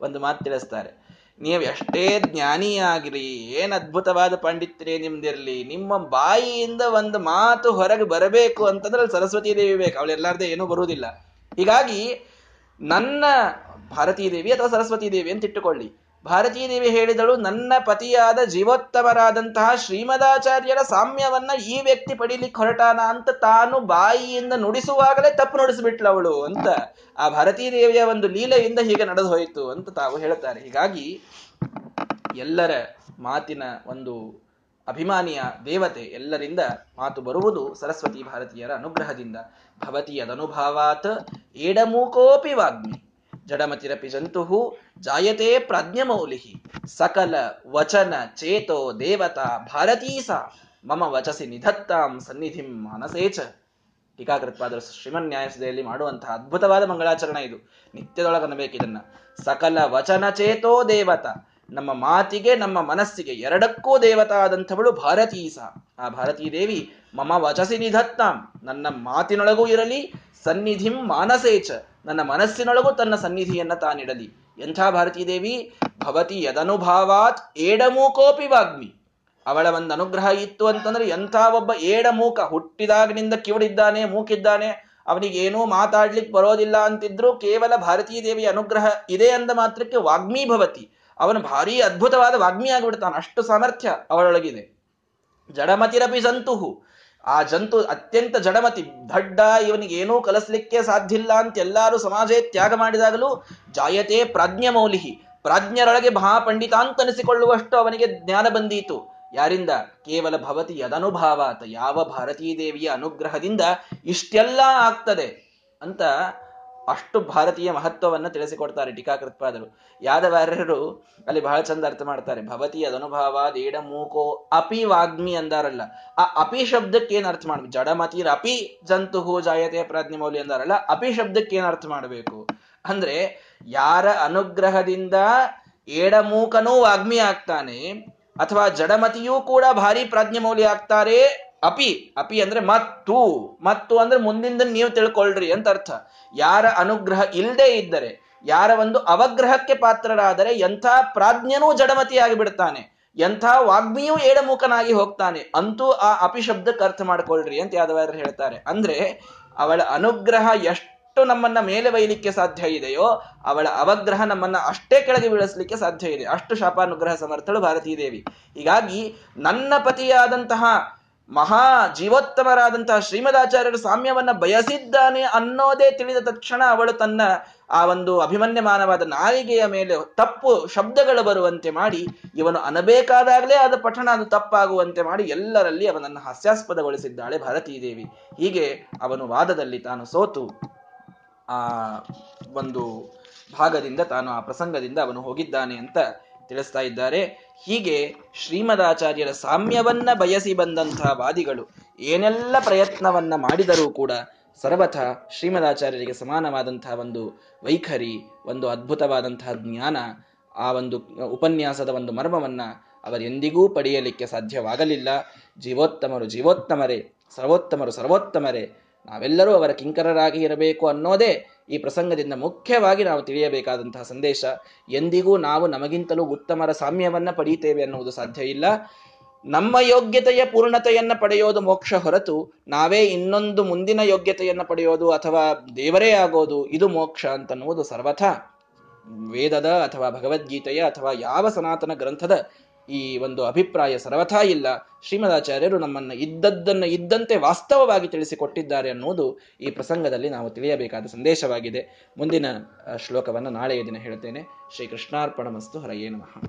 ಒಂದು ಮಾತು ತಿಳಿಸ್ತಾರೆ. ನೀವು ಎಷ್ಟೇ ಜ್ಞಾನಿಯಾಗಿರಿ, ಏನು ಅದ್ಭುತವಾದ ಪಾಂಡಿತ್ಯರೇ ನಿಮ್ದಿರ್ಲಿ, ನಿಮ್ಮ ಬಾಯಿಯಿಂದ ಒಂದು ಮಾತು ಹೊರಗೆ ಬರಬೇಕು ಅಂತಂದ್ರೆ ಸರಸ್ವತಿ ದೇವಿ ಬೇಕು ಅವಳೆಲ್ಲಾರ್ದೆ ಏನೂ ಬರುವುದಿಲ್ಲ. ಹೀಗಾಗಿ ನನ್ನ ಭಾರತೀ ದೇವಿ ಅಥವಾ ಸರಸ್ವತಿ ದೇವಿ ಅಂತ ಇಟ್ಟುಕೊಳ್ಳಿ. ಭಾರತೀ ದೇವಿ ಹೇಳಿದಳು, ನನ್ನ ಪತಿಯಾದ ಜೀವೋತ್ತಮರಾದಂತಹ ಶ್ರೀಮದಾಚಾರ್ಯರ ಸಾಮ್ಯವನ್ನ ಈ ವ್ಯಕ್ತಿ ಪಡಿಲಿಕ್ಕೆ ಹೊರಟಾನ ಅಂತ ತಾನು ಬಾಯಿಯಿಂದ ನುಡಿಸುವಾಗಲೇ ತಪ್ಪು ನುಡಿಸ್ಬಿಟ್ಲ ಅವಳು ಅಂತ ಆ ಭಾರತೀ ದೇವಿಯ ಒಂದು ಲೀಲೆಯಿಂದ ಹೀಗೆ ನಡೆದು ಹೋಯಿತು ಅಂತ ತಾವು ಹೇಳ್ತಾರೆ. ಹೀಗಾಗಿ ಎಲ್ಲರ ಮಾತಿನ ಒಂದು ಅಭಿಮಾನಿಯ ದೇವತೆ ಎಲ್ಲರಿಂದ ಮಾತು ಬರುವುದು ಸರಸ್ವತಿ ಭಾರತೀಯರ ಅನುಗ್ರಹದಿಂದ. ಭವತಿ ಅದನುಭಾವಾತ್ ಏಡಮೂಕೋಪಿ ವಾಗ್ಮಿ, ಜಡಮತಿರಪಿ ಜಂತು ಜಾಯತೆ ಪ್ರಜ್ಞಮೌಲಿಹಿ ಸಕಲ ವಚನ ಚೇತೋ ದೇವತಾ ಭಾರತೀ ಸಾ ಮಮ ವಚಸಿ ನಿಧತ್ತಾಂ ಸನ್ನಿಧಿಂ ಮನಸೇಚ ಟೀಕಾಕೃತ್ವಾದ ಶ್ರೀಮನ್ ನ್ಯಾಯಸದೆಯಲ್ಲಿ ಮಾಡುವಂತಹ ಅದ್ಭುತವಾದ ಮಂಗಳಾಚರಣೆ ಇದು. ನಿತ್ಯದೊಳಗನ್ನಬೇಕು ಇದನ್ನ. ಸಕಲ ವಚನ ಚೇತೋ ದೇವತಾ। ನಮ್ಮ ಮಾತಿಗೆ, ನಮ್ಮ ಮನಸ್ಸಿಗೆ ಎರಡಕ್ಕೂ ದೇವತಾ ಆದಂಥವಳು ಭಾರತೀಸ. ಆ ಭಾರತೀ ದೇವಿ, ಮಮ ವಚಸಿ ನಿಧತ್ತಾಂ. ನನ್ನ ಮಾತಿನೊಳಗೂ ಇರಲಿ, ಸನ್ನಿಧಿಂ ಮಾನಸೇಚ ನನ್ನ ಮನಸ್ಸಿನೊಳಗೂ ತನ್ನ ಸನ್ನಿಧಿಯನ್ನ ತಾನಿಡಲಿ. ಎಂಥ ಭಾರತೀ ದೇವಿ? ಭವತಿ ಯದನುಭಾವಾತ್ ಏಡಮೂಕೋಪಿ ವಾಗ್ಮಿ. ಅವಳ ಒಂದು ಅನುಗ್ರಹ ಇತ್ತು ಅಂತಂದ್ರೆ ಎಂಥ ಒಬ್ಬ ಏಡಮೂಕ ಹುಟ್ಟಿದಾಗಿನಿಂದ ಕಿವಡಿದ್ದಾನೆ, ಮೂಕಿದ್ದಾನೆ, ಅವನಿಗೆ ಏನೂ ಮಾತಾಡ್ಲಿಕ್ಕೆ ಬರೋದಿಲ್ಲ ಅಂತಿದ್ರು ಕೇವಲ ಭಾರತೀ ದೇವಿಯ ಅನುಗ್ರಹ ಇದೆ ಅಂದ ಮಾತ್ರಕ್ಕೆ ವಾಗ್ಮಿ ಭವತಿ. ಅವನು ಭಾರಿ ಅದ್ಭುತವಾದ ವಾಗ್ಮಿ ಆಗಿಬಿಡ್ತಾನೆ. ಅಷ್ಟು ಸಾಮರ್ಥ್ಯ ಅವಳೊಳಗಿದೆ. ಜಡಮತಿರಪಿ ಸಂತುಹು. ಆ ಜಂತು ಅತ್ಯಂತ ಜಡಮತಿ, ದಡ್ಡ, ಇವನಿಗೆ ಏನೂ ಕಲಿಸ್ಲಿಕ್ಕೆ ಸಾಧ್ಯ ಇಲ್ಲ ಅಂತ ಎಲ್ಲರೂ ಸಮಾಜೇ ತ್ಯಾಗ ಮಾಡಿದಾಗಲೂ ಜಾಯತೆ ಪ್ರಾಜ್ಞ ಮೌಲಿಹಿ. ಪ್ರಾಜ್ಞರೊಳಗೆ ಮಹಾಪಂಡಿತ ಅಂತ ಅನಿಸಿಕೊಳ್ಳುವಷ್ಟು ಅವನಿಗೆ ಜ್ಞಾನ ಬಂದೀತು. ಯಾರಿಂದ? ಕೇವಲ ಭವತಿ ಯದನುಭಾವಾತ. ಯಾವ ಭಾರತೀ ದೇವಿಯ ಅನುಗ್ರಹದಿಂದ ಇಷ್ಟೆಲ್ಲ ಆಗ್ತದೆ ಅಂತ ಅಷ್ಟು ಭಾರತೀಯ ಮಹತ್ವವನ್ನು ತಿಳಿಸಿಕೊಡ್ತಾರೆ ಟೀಕಾಕೃತ್ಪಾದರು ಯಾದವಾರ್ಯರು ಅಲ್ಲಿ ಬಹಳ ಚಂದ ಅರ್ಥ ಮಾಡ್ತಾರೆ. ಭವತಿ ಅದನುಭಾವ ದೇಡ ಮೂಕೋ ಅಪಿ ವಾಗ್ಮಿ ಅಂದಾರಲ್ಲ. ಆ ಅಪಿ ಶಬ್ದಕ್ಕೆ ಏನ್ ಅರ್ಥ ಮಾಡ್ಬೇಕು? ಜಡಮತಿರ ಅಪಿ ಜಂತು ಜಾಯತೆ ಪ್ರಾಜ್ಞೆ ಮೌಲ್ಯ ಅಂದಾರಲ್ಲ. ಅಪಿ ಶಬ್ದಕ್ಕೆ ಏನ್ ಅರ್ಥ ಮಾಡಬೇಕು? ಅಂದ್ರೆ ಯಾರ ಅನುಗ್ರಹದಿಂದ ಏಡಮೂಕನೂ ವಾಗ್ಮಿ ಆಗ್ತಾನೆ, ಅಥವಾ ಜಡಮತಿಯೂ ಕೂಡ ಭಾರಿ ಪ್ರಾಜ್ಞ ಮೌಲ್ಯ ಆಗ್ತಾರೆ ಅಪಿ ಅಪಿ ಅಂದ್ರೆ ಮತ್ತು ಮತ್ತು ಅಂದ್ರೆ ಮುಂದಿಂದ ನೀವು ತಿಳ್ಕೊಳ್ರಿ ಅಂತ ಅರ್ಥ. ಯಾರ ಅನುಗ್ರಹ ಇಲ್ಲದೆ ಇದ್ದರೆ, ಯಾರ ಒಂದು ಅವಗ್ರಹಕ್ಕೆ ಪಾತ್ರರಾದರೆ ಎಂಥ ಪ್ರಾಜ್ಞನೂ ಜಡಮತಿಯಾಗಿ ಬಿಡ್ತಾನೆ ಎಂಥ ವಾಗ್ಮಿಯೂ ಏಡಮುಖನಾಗಿ ಹೋಗ್ತಾನೆ, ಅಂತೂ ಆ ಅಪಿ ಶಬ್ದಕ್ಕೆ ಅರ್ಥ ಮಾಡ್ಕೊಳ್ರಿ ಅಂತ ಯಾದವಾದ್ರು ಹೇಳ್ತಾರೆ. ಅಂದ್ರೆ, ಅವಳ ಅನುಗ್ರಹ ಎಷ್ಟು ಎಷ್ಟು ನಮ್ಮನ್ನ ಮೇಲೆ ಬೈಲಿಕ್ಕೆ ಸಾಧ್ಯ ಇದೆಯೋ, ಅವಳ ಅವಗ್ರಹ ನಮ್ಮನ್ನ ಅಷ್ಟೇ ಕೆಳಗೆ ಬೀಳಿಸ್ಲಿಕ್ಕೆ ಸಾಧ್ಯ ಇದೆ. ಅಷ್ಟು ಶಾಪಾನುಗ್ರಹ ಸಮರ್ಥಳು ಭಾರತೀ ದೇವಿ ಹೀಗಾಗಿ ನನ್ನ ಪತಿಯಾದಂತಹ ಮಹಾ ಜೀವೋತ್ತಮರಾದಂತಹ ಶ್ರೀಮದಾಚಾರ್ಯರು ಸಾಮ್ಯವನ್ನ ಬಯಸಿದ್ದಾನೆ ಅನ್ನೋದೇ ತಿಳಿದ ತಕ್ಷಣ ಅವಳು ತನ್ನ ಆ ಒಂದು ಅಭಿಮನ್ಯಮಾನವಾದ ನಾಲಿಗೆಯ ಮೇಲೆ ತಪ್ಪು ಶಬ್ದಗಳು ಬರುವಂತೆ ಮಾಡಿ ಇವನು ಅನಬೇಕಾದಾಗಲೇ ಅದು ಪಠಣ ಅದು ತಪ್ಪಾಗುವಂತೆ ಮಾಡಿ ಎಲ್ಲರಲ್ಲಿ ಅವನನ್ನು ಹಾಸ್ಯಾಸ್ಪದಗೊಳಿಸಿದ್ದಾಳೆ ಭಾರತೀ ದೇವಿ. ಹೀಗೆ ಅವನು ವಾದದಲ್ಲಿ ತಾನು ಸೋತು. ಆ ಒಂದು ಭಾಗದಿಂದ ತಾನು ಆ ಪ್ರಸಂಗದಿಂದ ಅವನು ಹೋಗಿದ್ದಾನೆ ಅಂತ ತಿಳಿಸ್ತಾ ಇದ್ದಾರೆ. ಹೀಗೆ ಶ್ರೀಮದಾಚಾರ್ಯರ ಸಾಮ್ಯವನ್ನ ಬಯಸಿ ಬಂದಂತಹ ವಾದಿಗಳು ಏನೆಲ್ಲ ಪ್ರಯತ್ನವನ್ನ ಮಾಡಿದರೂ ಕೂಡ ಸರ್ವಥ ಶ್ರೀಮದಾಚಾರ್ಯರಿಗೆ ಸಮಾನವಾದಂತಹ ಒಂದು ವೈಖರಿ, ಒಂದು ಅದ್ಭುತವಾದಂತಹ ಜ್ಞಾನ, ಆ ಒಂದು ಉಪನ್ಯಾಸದ ಒಂದು ಮರ್ಮವನ್ನ ಅವರೆಂದಿಗೂ ಪಡೆಯಲಿಕ್ಕೆ ಸಾಧ್ಯವಾಗಲಿಲ್ಲ. ಜೀವೋತ್ತಮರು ಜೀವೋತ್ತಮರೇ, ಸರ್ವೋತ್ತಮರು ಸರ್ವೋತ್ತಮರೇ, ನಾವೆಲ್ಲರೂ ಅವರ ಕಿಂಕರರಾಗಿ ಇರಬೇಕು ಅನ್ನೋದೇ ಈ ಪ್ರಸಂಗದಿಂದ ಮುಖ್ಯವಾಗಿ ನಾವು ತಿಳಿಯಬೇಕಾದಂತಹ ಸಂದೇಶ, ಎಂದಿಗೂ ನಾವು ನಮಗಿಂತಲೂ ಉತ್ತಮರ ಸಾಮ್ಯವನ್ನ ಪಡೆಯುತ್ತೇವೆ ಅನ್ನುವುದು ಸಾಧ್ಯ ಇಲ್ಲ. ನಮ್ಮ ಯೋಗ್ಯತೆಯ ಪೂರ್ಣತೆಯನ್ನ ಪಡೆಯೋದು ಮೋಕ್ಷ ಹೊರತು ನಾವೇ ಇನ್ನೊಂದು ಮುಂದಿನ ಯೋಗ್ಯತೆಯನ್ನ ಪಡೆಯೋದು ಅಥವಾ ದೇವರೇ ಆಗೋದು ಇದು ಮೋಕ್ಷ ಅಂತನ್ನುವುದು ಸರ್ವಥ ವೇದದ ಅಥವಾ ಭಗವದ್ಗೀತೆಯ ಅಥವಾ ಯಾವ ಸನಾತನ ಗ್ರಂಥದ ಈ ಒಂದು ಅಭಿಪ್ರಾಯ ಸರ್ವಥಾ ಇಲ್ಲ. ಶ್ರೀಮದಾಚಾರ್ಯರು ನಮ್ಮನ್ನ ಇದ್ದದ್ದನ್ನು ಇದ್ದಂತೆ ವಾಸ್ತವವಾಗಿ ತಿಳಿಸಿಕೊಟ್ಟಿದ್ದಾರೆ ಅನ್ನುವುದು ಈ ಪ್ರಸಂಗದಲ್ಲಿ ನಾವು ತಿಳಿಯಬೇಕಾದ ಸಂದೇಶವಾಗಿದೆ. ಮುಂದಿನ ಶ್ಲೋಕವನ್ನು ನಾಳೆಯ ದಿನ ಹೇಳ್ತೇನೆ. ಶ್ರೀ ಕೃಷ್ಣಾರ್ಪಣ ಮಸ್ತು ಹರಯೇ ನಮಃ.